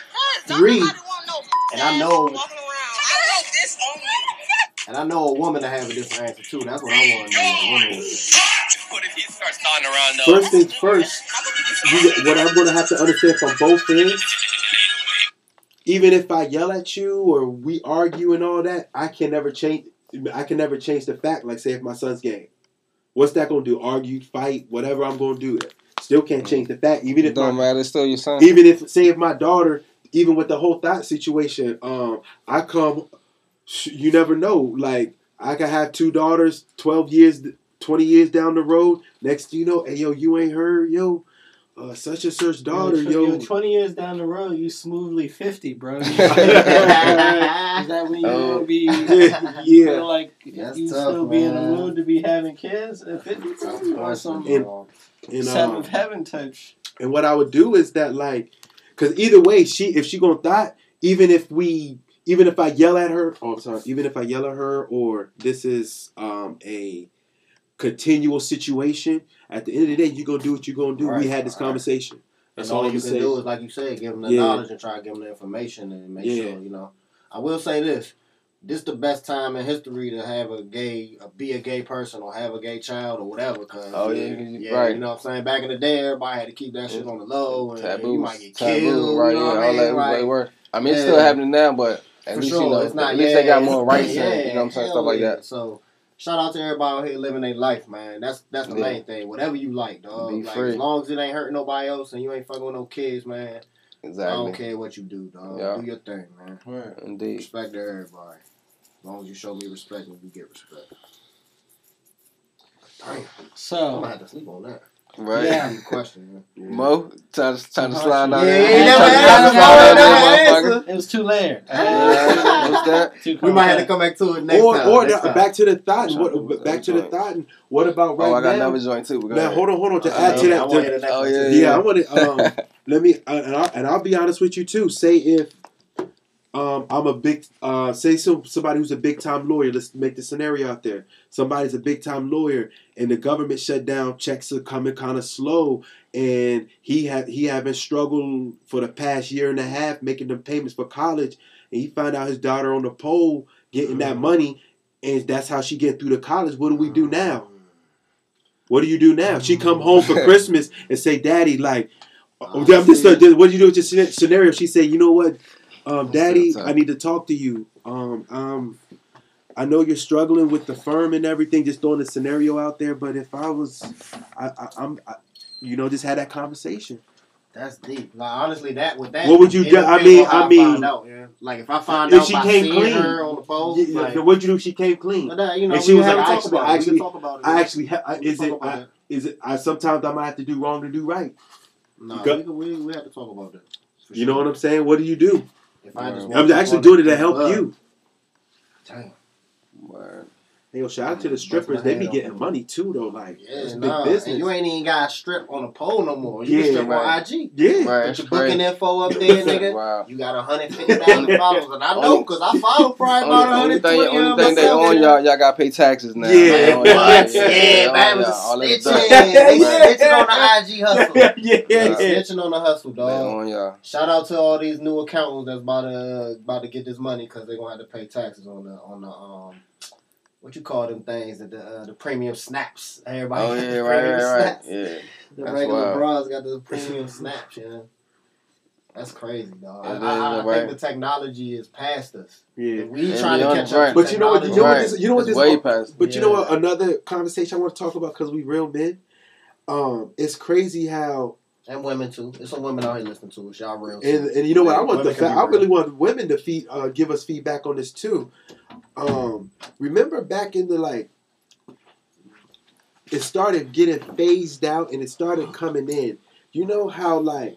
Three. Nobody want no And I know- walking around. I don't know this on you. And I know a woman that have a different answer too. That's what I want to know. what a woman would say. What if he starts thawing around though? First things first. You, what I'm gonna have to understand from both ends. Even if I yell at you or we argue and all that, I can never change. I can never change the fact. Like say if my son's gay, what's that gonna do? Argue, fight, whatever I'm gonna do. Still can't change the fact. Even if my don't matter. It's still your son. even if say if my daughter even with the whole thought situation um i come you never know like i could have two daughters 12 years 20 years down the road next you know hey yo you ain't heard yo uh, such and such daughter Yo, yo tw- 20 years down the road, you smoothly 50, bro. Is that when you Oh. gonna be yeah feel like That's you tough, still be in the mood to be having kids at 50 Tough or question, some And- bro. and, seventh um, heaven touch. and what i would do is that like because either way she if she gonna thought even if we even if i yell at her oh sorry even if i yell at her or this is um a continual situation at the end of the day you gonna do what you gonna do we had this right. conversation And that's all all you can saying do is, like you said, give them the Yeah. knowledge and try to give them the information and make Yeah. sure, you know. I will say this. This the best time in history to have a gay, uh, be a gay person or have a gay child or whatever. Cause Oh, yeah, yeah, right. you know what I'm saying. Back in the day, everybody had to keep that shit on the low, and you might get Taboo, killed. right? you know yeah, I all mean? that Like, work. I mean, it's Yeah. still happening now, but at for least sure, you know, it's not. at least yeah, they got more rights. Yeah, and, you know what I'm saying? Stuff like that. So. Shout out to everybody out here living their life, man. That's that's the main thing. Whatever you like, dog. Be like free. as long as it ain't hurting nobody else and you ain't fucking with no kids, man. Exactly. I don't care what you do, dog. Do your thing, man. Right. Indeed. Respect to everybody. As long as you show me respect and you get respect. Damn, I'm So, gonna have to sleep on that. Right. Yeah. Deep question, man. Mo, trying to, trying to slide hard out shit. there. Yeah, he never Trying to answered, slide out Mo there, it was too layered. Yeah, What's that? Too We might have to come back to it next or time. or next the- time. back to the thought and what do back to the thought what about right oh, I got now another joint too. Go now ahead. hold on hold on to Uh, add to I that want to to- hear the next Oh, one, yeah, yeah, I want to. Um, let me, uh, and, I, and I'll be honest with you too. Say if um, I'm a big, uh, say some somebody who's a big time lawyer. Let's make the scenario out there. Somebody's a big time lawyer, and the government shut down. Checks are coming kind of slow, and he had he having struggled for the past year and a half making them payments for college, and he found out his daughter on the pole getting that money, and that's how she get through to college. What do we do now? What do you do now? She come home for Christmas and say, "Daddy, like, oh, I'm just what do you do with this scenario?" She say, "You know what, um, Daddy, I need to talk to you. Um, um, I know you're struggling with the firm and everything, just throwing a scenario out there. But if I was, I, I, I'm, I, you know, just had that conversation. That's deep. Like honestly, that with that. What would you do? I mean, I mean, out, yeah. like if I find if out she came clean, her on the phone, Yeah, like, what'd you do? if She came clean. that, you know, And she was like, I actually- I. Actually- talk about it. I actually, ha- I- is it? I, it. is it? I sometimes I might have to do wrong to do right. No, we, we, we have to talk about that. You know what I'm saying? What do you do? If I just I'm actually doing it to help you. Damn. Word. Hey, yo, shout out to the strippers. They be getting money too, though. Like, Yeah, it's big business. And you ain't even got to strip on a pole no more. You Yeah, strip right. on IG. yeah. Right, Put that's your booking crazy. info up there, nigga. Wow. You got 150,000 followers. And I know because I follow probably about Only, only 120 thing, only thing they myself. own y'all, y'all got to pay taxes now. Yeah. They own y'all. What? Yeah, Yeah, man, was y'all. All snitching. stuff. They Right. snitching on the IG hustle. yeah, yeah, yeah. snitching on the hustle, They dog. own y'all. Shout out to all these new accountants that's about to uh, about to get this money because they're gonna have to pay taxes on the on the um what you call them things that the uh, the premium snaps. Everybody Oh got yeah, the right, premium right, right. snaps. Yeah. The That's regular wild. bras got the premium snaps, yeah. That's crazy, dog. I, I, I right. think the technology is past us. yeah. We Yeah, trying to catch up, But you know what? You know what this? You know what It's this? way past. But you know what? Another conversation I want to talk about because we real men. Um, it's crazy how and women too. There's some women out here listening to us. Y'all real. and and you know what? I want the Women can fa- I really want women to feed uh, give us feedback on this too. Um, remember back in the like, it started getting phased out and it started coming in. You know how like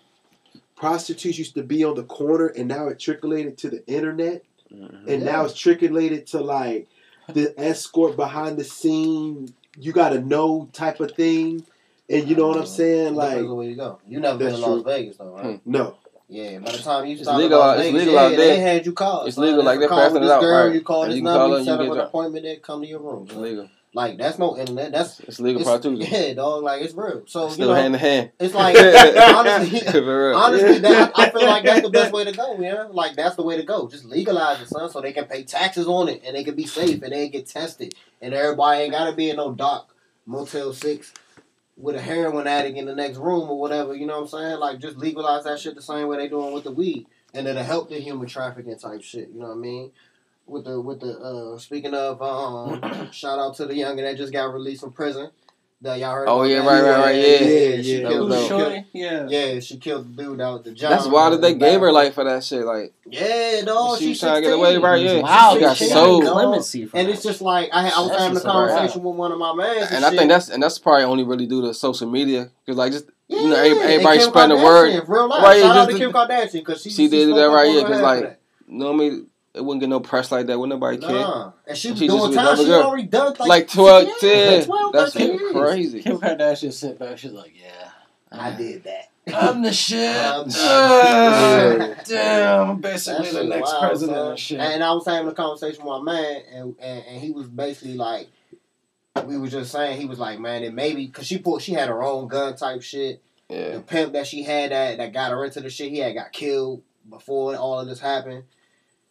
prostitutes used to be on the corner and now it trickulated to the internet Mhm. and now it's trickulated to like the escort behind the scene. You gotta know type of thing, and you know what I'm saying? That's Like the way to go. You never been That's to Las. Vegas though, right? no, Yeah, by the time you It's start legal it's legal yeah, out they had you call. It's legal, like, they're passing it this out, girl, right. You call this you number, call you set up an appointment, they come to your room. It's legal. Like that's no internet. That's It's legal it's, prostitution. yeah, dog. Like it's real. So Still you know, hand in hand. it's like honestly, honestly, that, I feel like that's the best way to go. Yeah, like that's the way to go. Just legalize it, son, so they can pay taxes on it and they can be safe and they get tested and everybody ain't gotta be in no dark Motel Six with a heroin addict in the next room or whatever. You know what I'm saying? Like just legalize that shit the same way they doing with the weed, and it'll help the human trafficking type shit. You know what I mean? With the with the uh speaking of um shout out to the youngin that just got released from prison. That y'all heard. Oh, about yeah, that? right, right, right, yeah. Yeah, she yeah. killed, That was she dope. killed- Yeah. yeah, she killed the dude out the John. That's why did they gave her life for that shit? Like Yeah, no, She She was trying to get away, right? Yeah. Wow, She got she sold. got clemency for And that. it's just like I, I was That's having a just a conversation with one of my mans, and I think that's and that's probably only really due to social media because like just yeah, you know, everybody Kim spreading the word. Real life. Right, Shout out just to the- Kim Kardashian because she She did that right, on yeah, her 'cause, head like, for that. normally it wouldn't get no press like that. Would nobody care? Nah. And she She just doing time. another She girl. already done like, Like twelve, yeah, yeah, 12, that's 13 years. crazy. Kim Kardashian sit back. She's like, yeah. I did that. I'm the shit. I'm- Uh, damn, I'm basically That the next wild, president son. and shit. And I was having a conversation with my man, and, and and he was basically like, we were just saying he was like, man, it maybe because she put she had her own gun type shit. Yeah, The pimp that she had that that got her into the shit, he had got killed before all of this happened,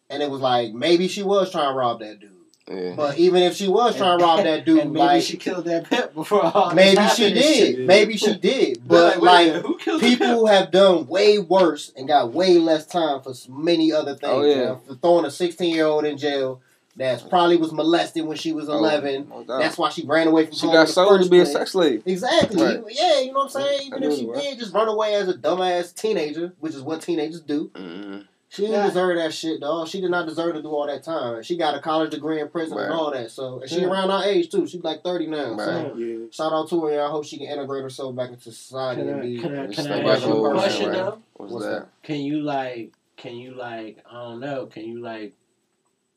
and it was like maybe she was trying to rob that dude. yeah. But even if she was trying to rob that dude, and maybe like she killed that pimp before all this maybe happened she did, shit. maybe she did, They're but wait like who killed the people have done way worse and got way less time for many other things. Oh, yeah. you know, for throwing a 16 year old in jail that's probably was molested when she was 11. Oh, no. That's why she ran away from she home got sold to first be a sex slave. Exactly. Right. Yeah, you know what I'm saying? I Even knew if she right. did just run away as a dumbass teenager, which is what teenagers do, Mm-hmm. She didn't Yeah. deserve that shit, dog. She did not deserve to do all that time. She got a college degree in prison and all that. So and she Yeah. around our age too. She's like 30 now. Right. So yeah. shout out to her. and I hope she can integrate herself back into society Can and I, be. can I, Just can I ask you a question right. though? What's, What's that? Can you like, can you like, I don't know, can you like,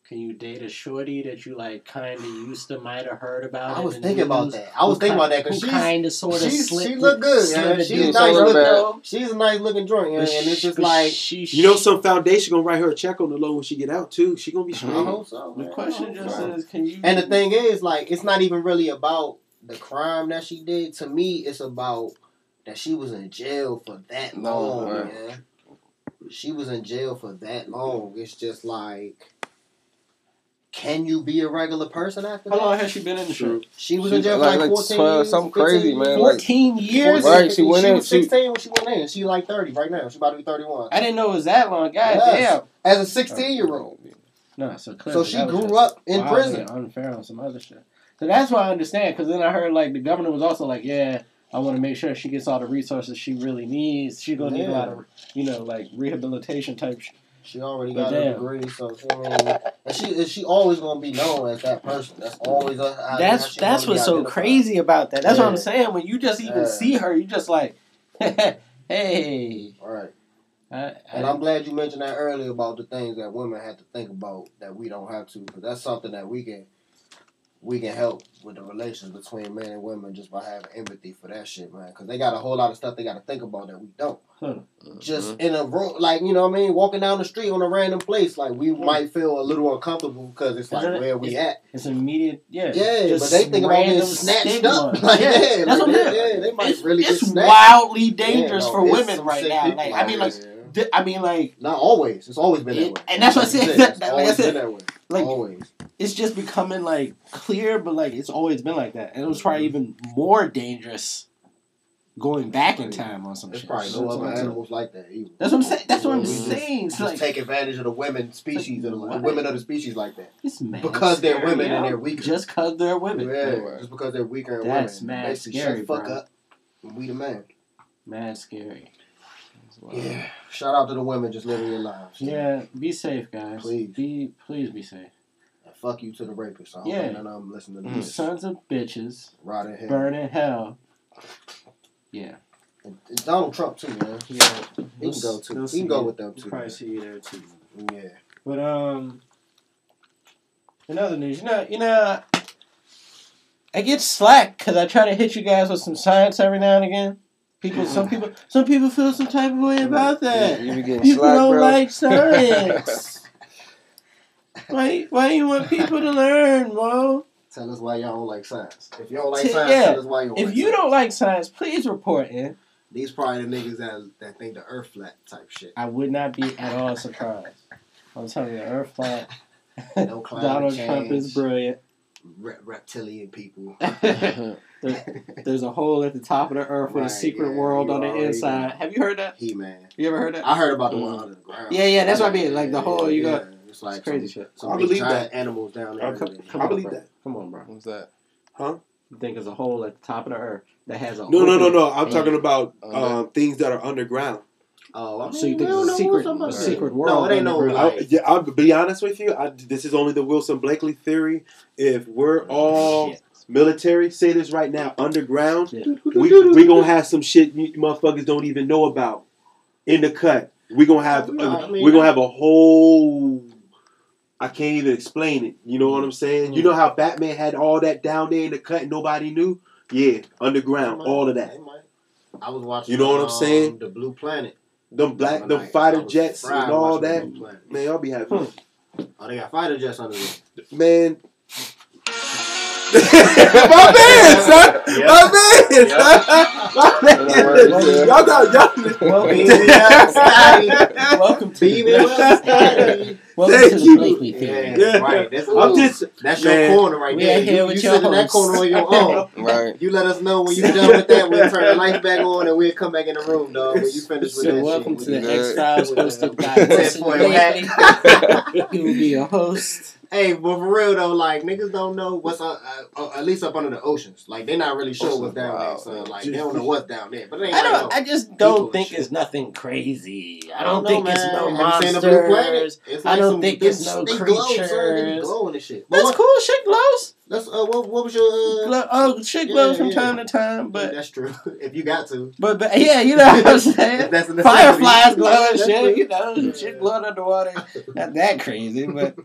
can you date a shorty that you like kind of used to might have heard about? I was the thinking about news? that. I was Who thinking ki- about that because she's kind of sort of she's, she look good. Yeah. the She's deal. nice She looking. bad. She's a nice looking joint, yeah. And it's just like she, You know, some foundation gonna write her a check on the low when she get out too. She gonna be I hope so. The man. question just so. is, can you? And the thing is, like, it's not even really about the crime that she did. To me, it's about that she was in jail for that No, long, right. man. she was in jail for that long. It's just like, can you be a regular person after How that? How long has she been in the show? She was She- in jail for like- like, like 14 12 years, something 15 crazy, years. man, like- 14 years? Right, she went she in, was she- 16 when she went in. She like 30 right now. She about to be 31. I didn't know it was that long. God Yes. As a 16 year old. No, so So she grew up in Wow, prison. getting unfair on some other shit. So that's why I understand. Because then I heard like the governor was also like, yeah, I want to make sure she gets all the resources she really needs. She's gonna need a lot of, you know, like rehabilitation type. Sh- She already got a degree, so she, and she and she always gonna be known as that person. That's always a, how that's that's what's so crazy about that. That's what I'm saying. When you just even Yeah. see her, you just like, hey. All right. I, And I'm glad you mentioned that earlier about the things that women have to think about that we don't have to, because that's something that we can we can help with the relations between men and women just by having empathy for that shit, man. Because they got a whole lot of stuff they got to think about that we don't. Just Mm-hmm. in a room, like you know what I mean, walking down the street on a random place, like we might feel a little uncomfortable because it's like Isn't it- where we at. it's immediate, yeah. Yeah, just but they think about getting random snatched stigma. up. Like, yeah, yeah, that's like what I'm they- yeah, they might it's, really get it's snatched. wildly dangerous Yeah, no, for women right now. people Like, I mean, like, here. di- I mean, like, Not always. It's always been that It- way. and that's what I said, said, that- it's like I said, been that way. like always. it's just becoming like clear, but like it's always been like that, and it was probably mm-hmm. even more dangerous going back in time on some There's shit. probably That's no what other I'm saying. animals like that either. That's what I'm saying. That's what I'm We just- saying. It's Just like take advantage of the women species of the, the women of the species like that. it's mad Because they're scary, women and they're weaker. Just because they're women. Yeah, Right. just because they're weaker and That's women. mad Basically, scary, shut the fuck bro. up. and We the man. Mad scary. Yeah. Shout out to the women just living your lives. Yeah, be safe, guys. Please. Be please be safe. And fuck you to the rapists. I hope Yeah. none of them listening to You this. sons of bitches, Right in hell. burn in hell. Yeah. And, and Donald Trump too, man. Yeah. He can go too. He can go with them too. Probably man. see you there too. Yeah. But um, in other news, you know, you know, I get slack because I try to hit you guys with some science every now and again. People, some people, some people feel some type of way about that. You People slack, don't bro. like science. why? Why you want people to learn, bro? Tell us why y'all don't like science. If you don't like T- science, yeah. tell us why you don't If like you science. don't like science, please report in. These probably the niggas that that think the earth flat type shit. I would not be at all surprised. I'm telling you, Earth flat. No Donald change. Trump is brilliant. Re- reptilian people. There- There's a hole at the top of the earth with a secret yeah, world on the inside. know. Have you heard that? he man. You ever heard that? I heard about the Mm. one under the ground. Yeah, yeah, that's what I mean, like the hole you got- It's like It's crazy some, shit. some I believe giant that. animals down there. Oh, come, come I on, believe bro. that. Come on, bro. What's that? Huh? You think there's a hole at the top of the earth that has a No, no, no, no. I'm and talking about um, things that are underground. Oh, I So you mean, think it's a secret, somebody- a secret No, world? it ain't no, underground? I, yeah, I'll be honest with you. I, this is only the Wilson Blakely theory. If we're oh, all Shit. military, say this right now, underground, Yeah. we we gonna have some shit you motherfuckers don't even know about in the cut. We gonna have No, I uh, mean, we gonna have a whole. I can't even explain it. You know what I'm saying? You know mm. how Batman had all that down there in the cut and nobody knew? Yeah, underground, all of that. I was watching. You know what I'm um, saying? The Blue Planet. Them black, One them night. Fighter jets and all that. Man, y'all be having Oh, they got fighter jets under there. man. my man, son. My man, son. My man. Y'all got y'all. Beam me up, Scotty. Welcome to Beam me the, up, Scotty. welcome Thank to the you. Blakely theory. Yeah, Yeah. right. That's, I'm just that's man. your corner right We there. are here You, with you your sit in that corner on your own. Right. You let us know when you're done with that. We'll turn the lights back on and we'll come back in the room, dog. When you finish with that welcome shit. to the Yeah. X Files hosted by Ten Wilson Blakely. hat. He will be a host. Hey, but for real though, like niggas don't know what's uh, uh, uh, at least up under the oceans. Like they're not really sure what's down there. So like they don't know what's down there. But they ain't I don't. no. I just don't think it's nothing crazy. I I don't know, think it's man. no Have you seen the Blue Planet? monsters. I don't think it's no they glow. Creatures. glowing and shit. But That's what, cool. Shit glows. that's uh, what, what was your uh, Glow, oh, shit glows Yeah, from yeah. time to time, but that's true. if you got to, but but yeah, you know what I'm saying. That's. Fireflies glow and shit. true. You know, shit glowing underwater. Not that crazy, but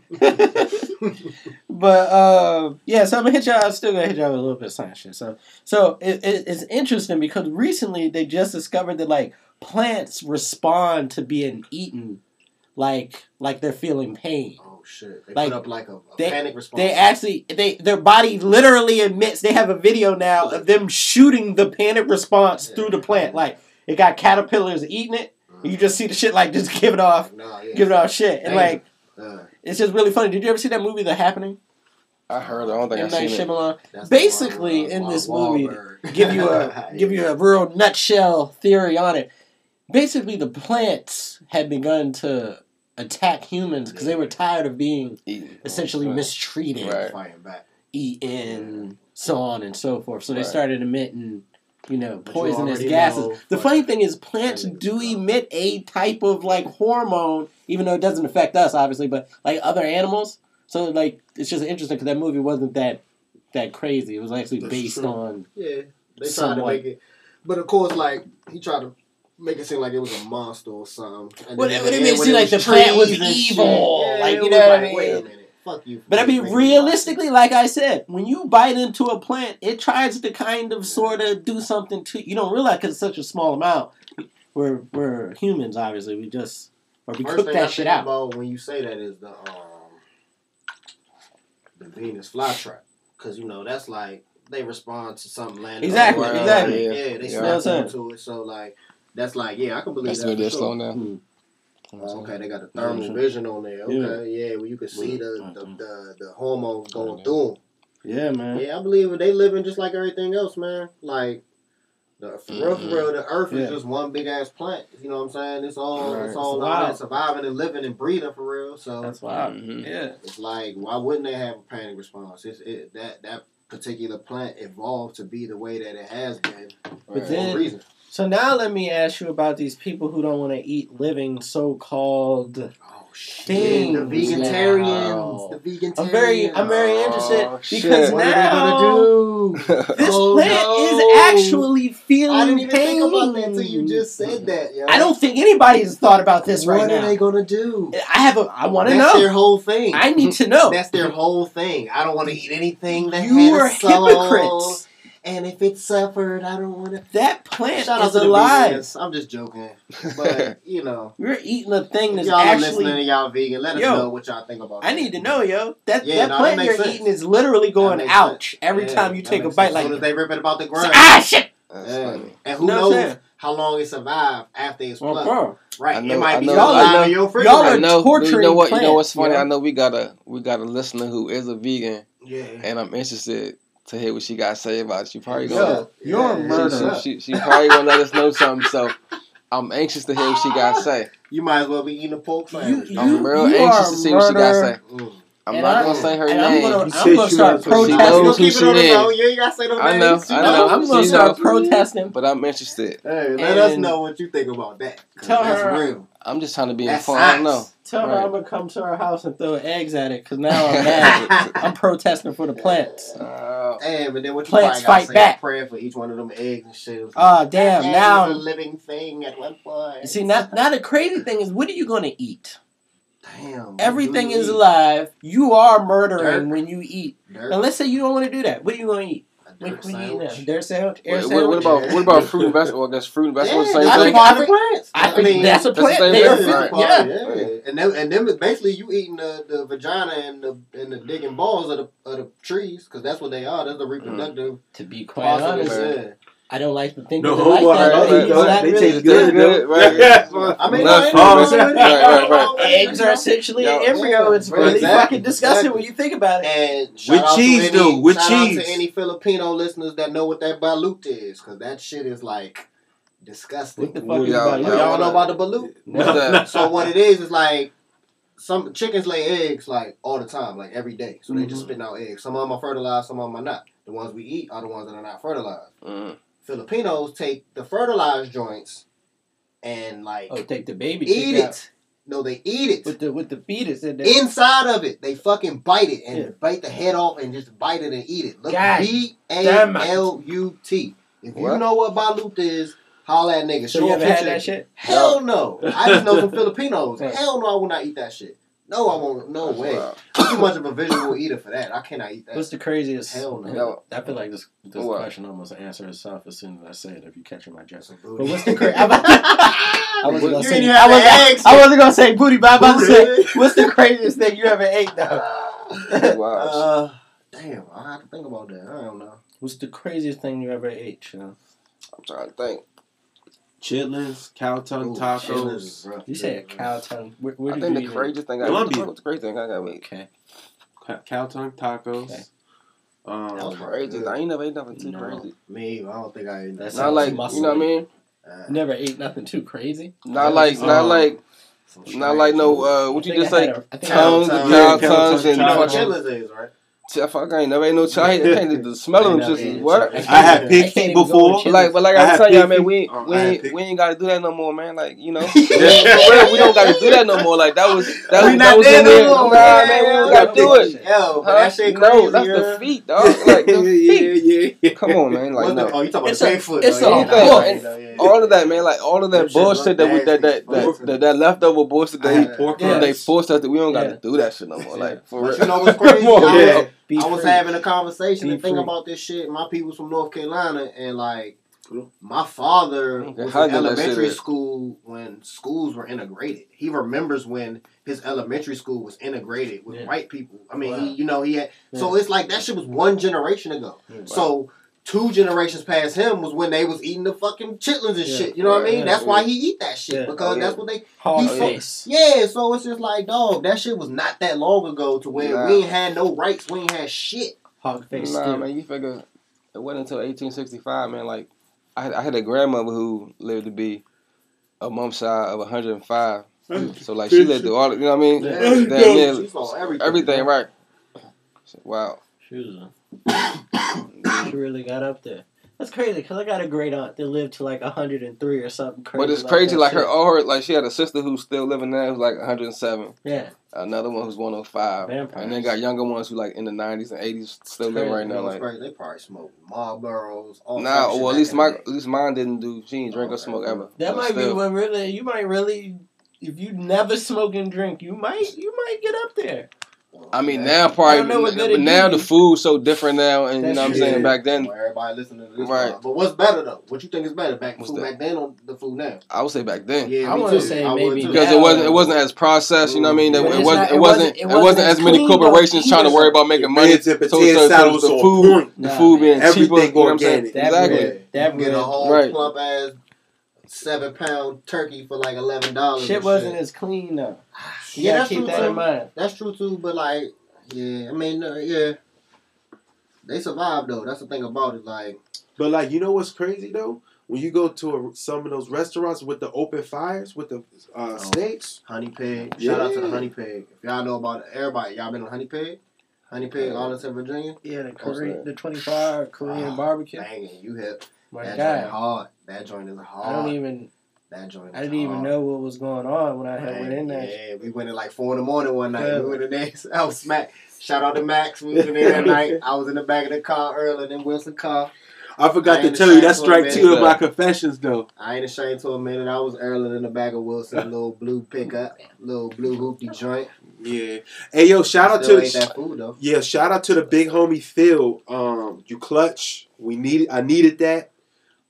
but uh, yeah. So I'm gonna hit y'all. I'm still gonna hit y'all with a little bit of science shit. So so it, it, it's interesting because recently they just discovered that like plants respond to being eaten, like like they're feeling pain. Oh shit! They Like, put up like a, a they- panic response. They actually they their body literally emits. They have a video now of them shooting the panic response through the plant. Like it got caterpillars eating it, You just see the shit like just give it off, Nah, yeah. giving off shit, and Damn. like Uh, it's just really funny. Did you ever see that movie, The Happening? I heard. it. I don't think M. I've seen it. Shyamalan. that's the Basically, one, in Wa- this movie, give you a give you a real nutshell theory on it. Basically, the plants had begun to attack humans because they were tired of being Eating. essentially Right. mistreated, Right. fighting back. eaten, so on and so forth. So they started emitting, you know, But you poisonous gases. know the funny thing is, plants do emit a type of like hormone, even though it doesn't affect us, obviously, but like other animals. So like, it's just interesting because that movie wasn't that that crazy. It was actually That's based true. on Yeah, they tried to Somewhat. make it, but of course, like he tried to make it seem like it was a monster or something. And Well, it- it makes it like the plant was trees and shit, evil, yeah, like, you know what I like, Wait a mean? minute, fuck you. But I mean, realistically, like I said, when you bite into a plant, it tries to kind of sort of do something to you. Don't realize because it's such a small amount. We're we're humans, obviously. We just or we First cook thing I that shit out. about when you say that is the um the Venus flytrap, because you know that's like they respond to something landing. Exactly, on the exactly. Yeah, they Yeah. You snap into it. So like that's like yeah, I can believe That's that. good. for They're sure. slowing down. Oh, okay, they got the Yeah, thermal sure. vision on there. Yeah. Okay, yeah, well you can see the the, the, the hormones going through 'em. Yeah, man. Yeah, I believe it. They living just like everything else, man. Like the for real, for real, the Earth Yeah. is just one big ass plant. You know what I'm saying? It's all Right. it's all It's out wild. surviving and living and breathing for real. So That's wild. Mhm. Yeah. it's like why wouldn't they have a panic response? It's it that that particular plant evolved to be the way that it has been But for then- a reason. So now let me ask you about these people who don't want to eat living so-called. Oh Things The vegetarians, now. the vegetarians. I'm very, I'm very interested Oh, because shit. What are they now gonna do? this Oh, plant no. is actually feeling I didn't even pain. think about that until you just said that. Yo. I don't think anybody has thought about this what right are they gonna do? I have a. I want to know. That's know. their whole thing. I need to know. That's their whole thing. I don't want to eat anything that you had are a soul. hypocrites. And if it suffered, I don't want to. That plant Shout is alive. I'm just joking, but you know, We're eating a thing if that's y'all are listening actually. and y'all vegan, let us Yo, know what y'all think about. I that. need to know, yo. That Yeah, that no, plant makes you're sense. eating is literally going makes ouch every Yeah, time you take a bite. sense. Like As soon as they rip it about the ground. ah shit. That's Yeah. funny. And who Know knows saying? how long it survived after it's plucked? Uh-huh. Right, know- it might I be know- still I alive know- in your y'all refrigerator. are know. torturing you know what? You know what's funny? yo. I know we got a we got a listener who is a vegan, yeah. and I'm interested to hear what she got to say about it. She probably gonna you're a murderer. she, she, she, she probably gonna let us know something. So I'm anxious to hear what she got to say. You might as well be eating a pork You, sandwich. you, I'm real anxious to see what she got to say. Mm. I'm And not I- gonna say her and I'm name. gonna, I'm gonna start knows who she knows protesting. who she it on the is. zone. You ain't gotta say no I know. Names. I know. I'm gonna She start knows. protesting. but I'm interested. Hey, let us know what you think about that. Tell that's her- real. I'm just trying to be That's informed. I don't know. science. Tell her I'm gonna come to her house and throw eggs at it because now I'm mad. I'm protesting for the plants. Uh, Hey, but then what you Plants probably gotta fight back. a prayer for each one of them eggs and shit. It was Ah, damn! that Now, was a living thing at one point. see, now, now the crazy thing is, what are you gonna eat? damn, Everything is eat? alive. You are murdering Dirt. when you eat. Dirt, And let's say you don't want to do that. What are you gonna eat? A What, what are you eating now? sandwich. Air what, sandwich? what about what about fruit and vegetables? I guess fruit and vegetables, Yeah, same that's thing. think- part of plants. I think mean, that's a that's the plant. same They thing, are Yeah, right. physical- yeah. yeah. And them, and them is basically you eating the, the vagina and the and the digging balls of the of the trees because that's what they are. That's the mm. reproductive To be quite honest, Yeah. I don't like to think No of it like that. right, but right, it's right. They taste Good, good, good, though. right. Yeah. I mean, Left no, ain't palm. nothing wrong with it. Right, right, Ain't nothing wrong with it, Eggs are essentially Yeah. an embryo. It's Yeah, really exactly, fucking disgusting exactly. when you think about it. And shout With out cheese, to any, though, with shout out cheese. to any Filipino listeners that know what that balut is, because that shit is like disgusting. What the fuck is Yeah, about Y'all, you? yeah. know about the balut? What's? So what it is is like some chickens lay eggs like all the time, like every day. So they just Mhm. spitting out eggs. Some of them are fertilized, some of them are not. The ones we eat are the ones that are not fertilized. Mm. Filipinos take the fertilized joints and like Oh, take the baby eat chick out. it. No, they eat it. with the with the fetus in there. Inside of it, they fucking bite it and Yeah. bite the head off and just bite it and eat it. Look, B A it. L U T. If you know what balut is, holla at niggas. so Show you ever had picture. that shit? Hell no. I just know some Filipinos. Hell no, I will not eat that shit. No, I won't. No That's way. wild. I'm too much of a visual eater for that. I cannot eat that. What's the craziest? Hell no. No. I feel like this this What? question almost answers itself as soon as I say it. If you catch my That's jest. booty. But what's the craziest? I wasn't gonna say. even I wasn't, eggs I wasn't gonna say booty, but I'm about to say, what's the craziest thing you ever ate though? Wow. Uh, damn, I have to think about that. I don't know. What's the craziest thing you ever ate? You know? I'm trying to think. Chitlins, cow tongue Ooh, tacos. chitlins. You said cow tongue. Where, where I think the eat craziest thing I Colombia. What's the craziest thing I got with Okay. Cow tongue tacos. Okay. Um, That was crazy? I ain't never ate nothing too No. crazy. Me, I don't think I. That That's Not like muscly. you know what I mean. uh, Never ate nothing too crazy. Not like not Um, like not like no uh what you just I say had a- I tongues, cow tongue. Tongues and You know what chitlins is, right? Fuck, I ain't never ate no child. I can't the smell of them I know, is what. I I had I pig feet before. Like, but like I I, was had telling y'all, man, feet. we Oh, we ain't, we ain't gotta do that no more, man. Like you know, for we don't gotta do that no more. Like that was that We was not that was there in no there. more, Nah, man. man, we don't gotta do it. Yo, but Huh? that shit crazy. No, that's the feet, dog. Like the feet. yeah, yeah, yeah. Come on, man. Like no. oh, you talking about a- Bigfoot? it's though, a yeah, book. nah, And yeah, yeah. All of that, man. Like all of that bullshit that we that that that, that, that leftover bullshit that had pork Yeah. they rinds. forced us to. We don't gotta do that shit no more. Like for real. you know what's crazy? Come on, I was- Be I was free. having a conversation Be and thinking free. about this shit. My people's from North Carolina, and like my father was how in did that shit elementary school when schools were integrated. He remembers when his elementary school was integrated with Yeah. white people. I mean, Wow. he, you know, he had. So it's like that shit was one generation ago. Yeah. So two generations past him was when they was eating the fucking chitlins and Yeah. shit. You know what I mean? yeah, That's yeah. why he eat that shit Yeah. because Oh, that's what they. Hog He face. Yeah, so it's just like, dog, that shit was not that long ago to where Nah. we ain't had no rights, we ain't had shit. Hog face. Nah, stew. man, you figure it wasn't until 1865, man. Like, I had, I had a grandmother who lived to be a month shy of 105. So, like, she lived through all, you know what I mean? Yeah. Damn near She saw everything. everything, right? Wow. She was a, she really got up there. That's crazy because I got a great aunt that lived to like 103 or something crazy. But it's crazy, that like her, shit. all her, like she had a sister who's still living there who's like 107. Yeah. Another one who's 105. Vampires. And then got younger ones who like in the 90s and 80s still living right now. know what's Like, crazy? They probably smoke Marlboros. All nah, type well, at least my, at least mine didn't do, she didn't drink or Okay. smoke ever. That But might be still. what really. You might really, if you never smoke and drink, you might you might get up there. I mean, Yeah. now probably, don't know what but now the you. food's so different now, and you know what I'm saying. Back then, Well, everybody listening to this. Right. Right. But what's better though? What you think is better? Back What's food that? back then or the food now? I would say back then. Yeah, I me wanna say maybe. Because it wasn't it wasn't as processed, you know what I mean? It, it wasn't not- it it wasn't wasn't- it it wasn't wasn't as as many clean, corporations trying to worry about making money. reds and So, so, potato so salad the was on food, the food man. being cheaper. Everything You know what I'm saying? organic. That Exactly. That can get a whole plump ass seven pound turkey for like eleven dollars. Shit wasn't as clean though. You Yeah, that's keep true, that too. in mind. That's true too, but like, yeah, I mean, uh, yeah, they survived though. That's the thing about it. Like, But like, you know what's crazy though? When you go to a, some of those restaurants with the open fires with the uh, Oh. steaks, Honey Pig. Shout out to the Honey Pig. If y'all know about it, everybody, y'all been on Honey Pig? Honey Pig, Yeah. Arlington, Virginia. Yeah, the What's Korean, that? the 24 Korean Ah, barbecue. Banging, you hip. My that joint hard. That joint is hard. I don't even. That joint. I didn't even know what was going on when I had went in there. Yeah, we went in like four in the morning one night. Yeah. We went in there. I was smack. Shout out to Max. We was in there that night. I was in the back of the car earlier than Wilson car. I forgot I to tell you that's ashamed strike two of my confessions though. I ain't ashamed to a minute. I was earlier in the back of Wilson, little blue pickup, little blue hoopty joint. Yeah. Hey yo, shout out to ate that food yeah, shout out to the big homie Phil. Um, you clutch. We needed. I needed that.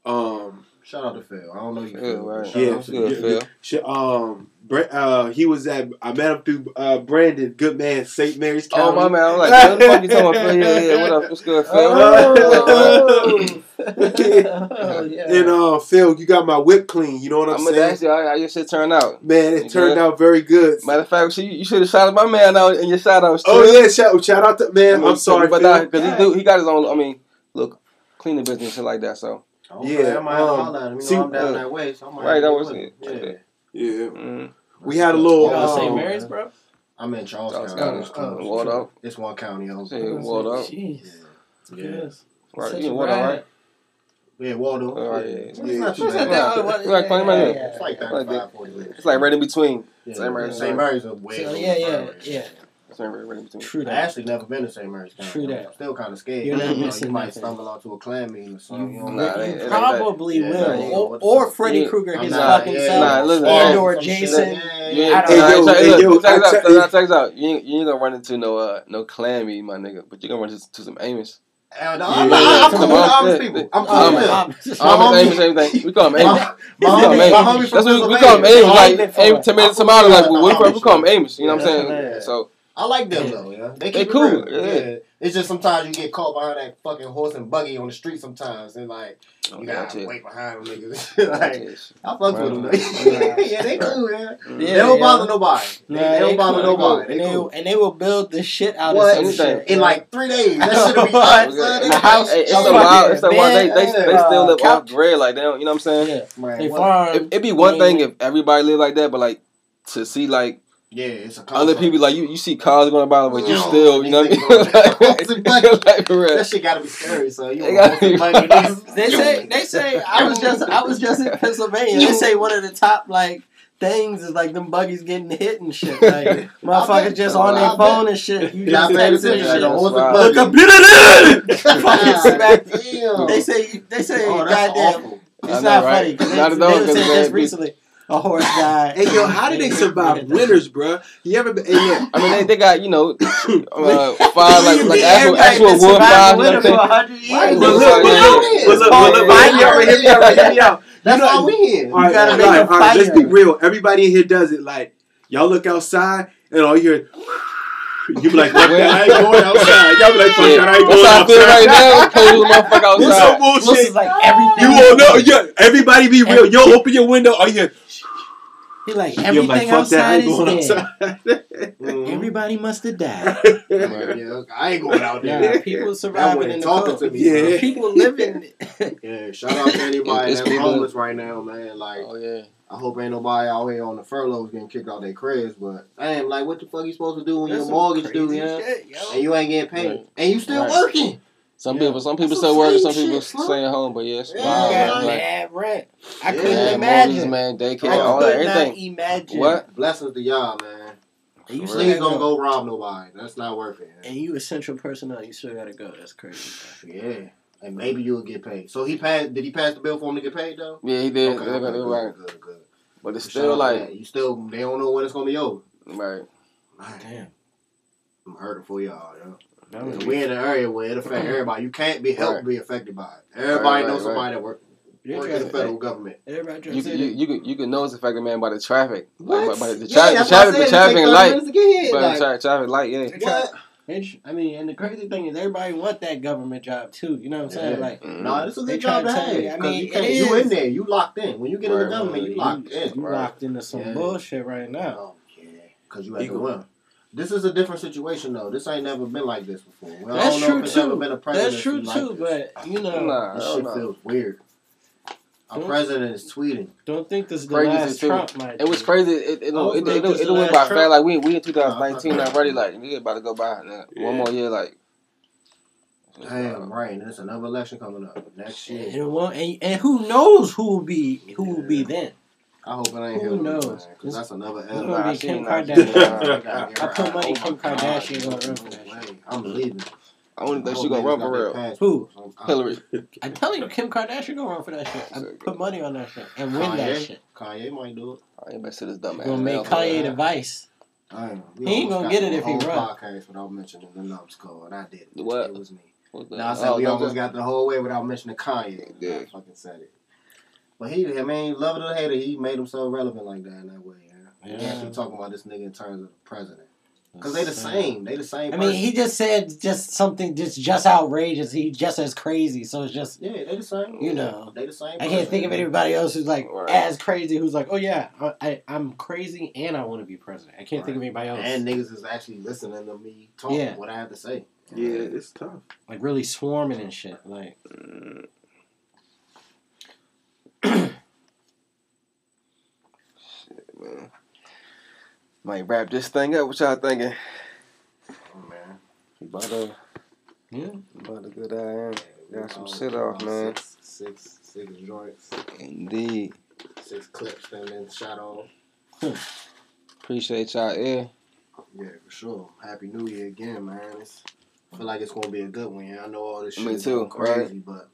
Um, Shout out to Phil. I don't know you. Phil, Phil, but right. shout yeah, out to Good, you. Phil. sh- um, Bra- uh, he was at. I met him through uh, Brandon, good man, St. Mary's County. Oh my man, I'm like, what the fuck you talking about? Phil? Yeah, yeah. What up? What's good, Phil? Oh, oh yeah. And uh, Phil, you got my whip clean. You know what I'm, I'm gonna saying? ask you how, how your shit turned out. Man, it You turned good? out very good. Matter of fact, she, you should have shouted my man out in your shout outs. Oh yeah, shout, shout out to man. I'm sorry, but Phil. because he do, he got his own. I mean, look, cleaning business and shit like that. So Okay, Yeah, I might um, holler at him. You see- know, I'm down uh, that way, so I might right, that was get it. with him. Yeah. yeah, mm, we had a little. You got Oh, St. um, Mary's, bro? I'm in Charles Charles County. County. It's close. Oh, Ward up. It's one county over. Say Ward up. Jeez. Yeah. Yes. Right, Such you a Ward up, right? Yeah, Waldo. Oh, yeah, yeah. It's Yeah, it's bad. not- what- Like, twenty minutes. It's like Like 35, 40 minutes. It's like right in between. Yeah, St. Mary's. St. Mary's is way yeah, yeah, yeah. It's right, right in between. True I that. actually never been to St. Mary's County. True that. I'm still kind of scared. You're not you, know, missing you might nothing. stumble onto a Klan meeting or something. You You, don't Nah, you ain't- probably that. will. Yeah, yeah, or, what the or fuck? Freddie Yeah. Krueger I'm his not- fucking yeah, self. Nah, listen, and or. Jason. Yeah, You ain't, yeah. I don't Hey, check, hey, look, yo, check this out, check- check this out, check this out. You ain't, you ain't gonna run into no uh no Klan meeting, my nigga, but you gonna run into some Amos. Uh, no, Yeah. I'm, I'm cool with on. Amish people. I'm cool with them. Amos, homie- Amos. We call him Amos. My, We my call him homie, my Amos. homie That's what we, we call him Amos. Like, living for hey, it. tomato, tomato. Like, we that. from? We call him Amos. You know what I'm saying? So I like them though, yeah. They, They keep it cool, real. yeah. Yeah. It's just sometimes you get caught behind that fucking horse and buggy on the street sometimes, and like Oh, you that's gotta it. wait behind them niggas. like Yes. I fuck with them. Yeah, they cool, man. Mm. they don't bother nobody. They, Nah, they don't bother cool, nobody. And They they, cool. and they will build the shit out What? of some Anything. shit. In like three days, that should be What? hot, son. The house, hey, it's Fucking so wild. It's so wild. They, bed, they, they still live couch. off grid. Like, they don't, you know what I'm saying? Yeah. Man, They what- farm. It, it'd be one thing if everybody lived like that, but like to see like Yeah, it's a other contract. people, like you, you see cars going by, but you No, still, you know what I mean? like, like. That shit gotta be scary, so you They want gotta be- somebody. They say they say I was just I was just in Pennsylvania. They say one of the top like things is like them buggies getting hit and shit. Like motherfuckers just on I their bet. phone and shit. You Yeah, I just bet texting it's and shit. the horse Look up fucking smack. Damn. They say they say Oh, that's goddamn. awful. It's not right? funny because they, Not at they all, were 'cause saying man, just recently a horse died. Hey yo, how did they survive winters, bruh? You ever been? Hey, look, I mean, they, they got you know uh, five like like Yeah, actual actual been wood surviving five. winter for know a what I'm hundred years. Right, but look, but look, it but look, but look, but hear me out, hear me out, hear me out. That's You know- all we hear. All right, gotta all make right, a all right, let's be real. Everybody in here does it. Like y'all look outside and all you hear. You be like, fuck that, I ain't going outside. Y'all be like, fuck saying? that, I ain't That's going how I feel right now. outside. Cold as a motherfucker This outside. some bullshit. This is like everything. You won't know. Yeah, everybody be real. Yo, open your window. Oh yeah. He like You're everything like, fuck that, I outside ain't going is dead. outside. Everybody must have died. Yeah, I ain't going out Yeah, there. people That surviving wasn't in the talking to me. Yeah. son. People living. Yeah, shout out to anybody that's people- homeless right now, man. Like, Oh yeah. I hope ain't nobody out here on the furloughs getting kicked out their cribs, but damn, like, what the fuck you supposed to do when That's your some mortgage due, crazy yeah? shit, yo. And you ain't getting paid, Right. and you still Right. working. Some Yeah. people, some people still some working, some people shit, son. staying home. But yes, Yeah. wow, You man, got like, mad rent. I Yeah. couldn't yeah, imagine. mortgages, man, daycare, I all could that, not everything. imagine. What? Blessings to y'all, man. And you For still Please gotta go rob nobody. That's not worth it. And you essential personnel, you still gotta go. That's crazy. Yeah, and maybe you'll get paid. So he passed. Did he pass the bill for him to get paid though? Yeah, he did. Okay, okay, they're good, right, good, good. but it's Shout still out like that. you still they don't know when it's gonna be over. right. Man, Damn. I'm hurting for y'all. Yo. That was- We in an area where it affect everybody. You can't be helped Right. be affected by it. Everybody Right, knows right, somebody that work, They work in the federal government. Everybody try You you, that- you can you can know it's affected man by the traffic. Like, by, by the, Yeah, traffic, the traffic, the traffic take ain't 30 light. minutes to get here. But Like, tra- traffic light, yeah. What? I mean, and the crazy thing is, everybody want that government job too. You know what I'm saying? Yeah. Like, Mm. Nah, this is a good job to trying to tell have. you, I 'cause mean, you, it can't, you in there. You locked in. When you get in the government, right. you locked in. you Right. locked into some Yeah. bullshit right now. Oh, yeah. Because you had to Eagle. Win. This is a different situation, though. This ain't never been like this before. Well, I That's don't know true if it's ever too. been a That's true like too. this. But you know, Nah, This shit no. feels weird. Our Don't- president is tweeting. don't think this is the Crazy last. Trump might. It was crazy. It it I it was it, it, it went by Trump. fast. Like we we in 2019 Nah, already. Like we about to go by now. Uh, yeah. one more year. Like Damn, right. And there's another election coming up next And, year. it won't- and, and who knows who will be who will be then? I hope it ain't Who Hillary, knows? Because that's another It's L. gonna Nah, I be seen Kim that. I seen Kardashian. that. I put money Oh Kim my Kardashian God. gonna run for that No shit. way. I'm leaving. I only think I she hope gonna run for real. Who? Hillary. I'm telling you, Kim Kardashian gonna run for that shit. I put money on that shit and win that shit. Kanye might do it. I ain't better sit this dumb ass. Gonna make. Kanye the vice. Damn, we He ain't gonna get it through if a he whole run. podcast without mentioning the numbskull, and I did. What? It was me. What the- No, I said oh, we almost no. got the whole way without mentioning Kanye. Yeah. I fucking said it. But he, I mean, love it or hate it, he made himself relevant like that in that way. Yeah. Yeah. Actually talking about this nigga in terms of the president. Because they the same. They the same I mean, he just said just something just just outrageous. He just as crazy. So it's just Yeah, they the same. You know. They the same I can't think of anybody else who's like Right. as crazy. Who's like, oh yeah, I, I I'm crazy and I want to be president. I can't think of anybody else And niggas is actually listening to me talk Yeah. what I have to say. Yeah, it's tough. like really swarming and shit. Like Mm. Shit, man. Might wrap this thing up. What y'all thinking? Oh, man. About to, yeah, about to go down. Got some shit off, man. Six, six, six joints, Indeed. six clips, and then shot off. Appreciate y'all ear. Yeah, for sure. Happy New Year again, man. It's, I feel like it's gonna be a good one. Yeah, I know all this shit Me is too, crazy, but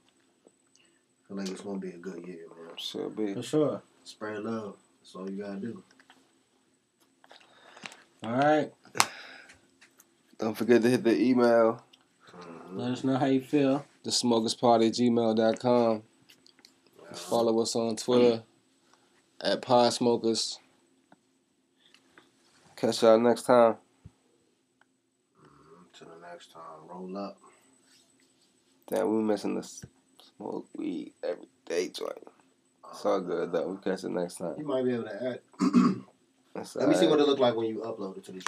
I feel like it's gonna be a good year, man. Should be. for sure. Spread love. That's all you gotta do. All right, Don't forget to hit the email, mm-hmm. let us know how you feel. the smokersparty gmail.com. Follow us on Twitter at Pod Smokers. Catch y'all next time. Mm-hmm. Until the next time, roll up. Damn, we missing the smoke weed every day joint. It's all good though. We catch it next time. You might be able to add. Let me see what it look like when you upload it to the.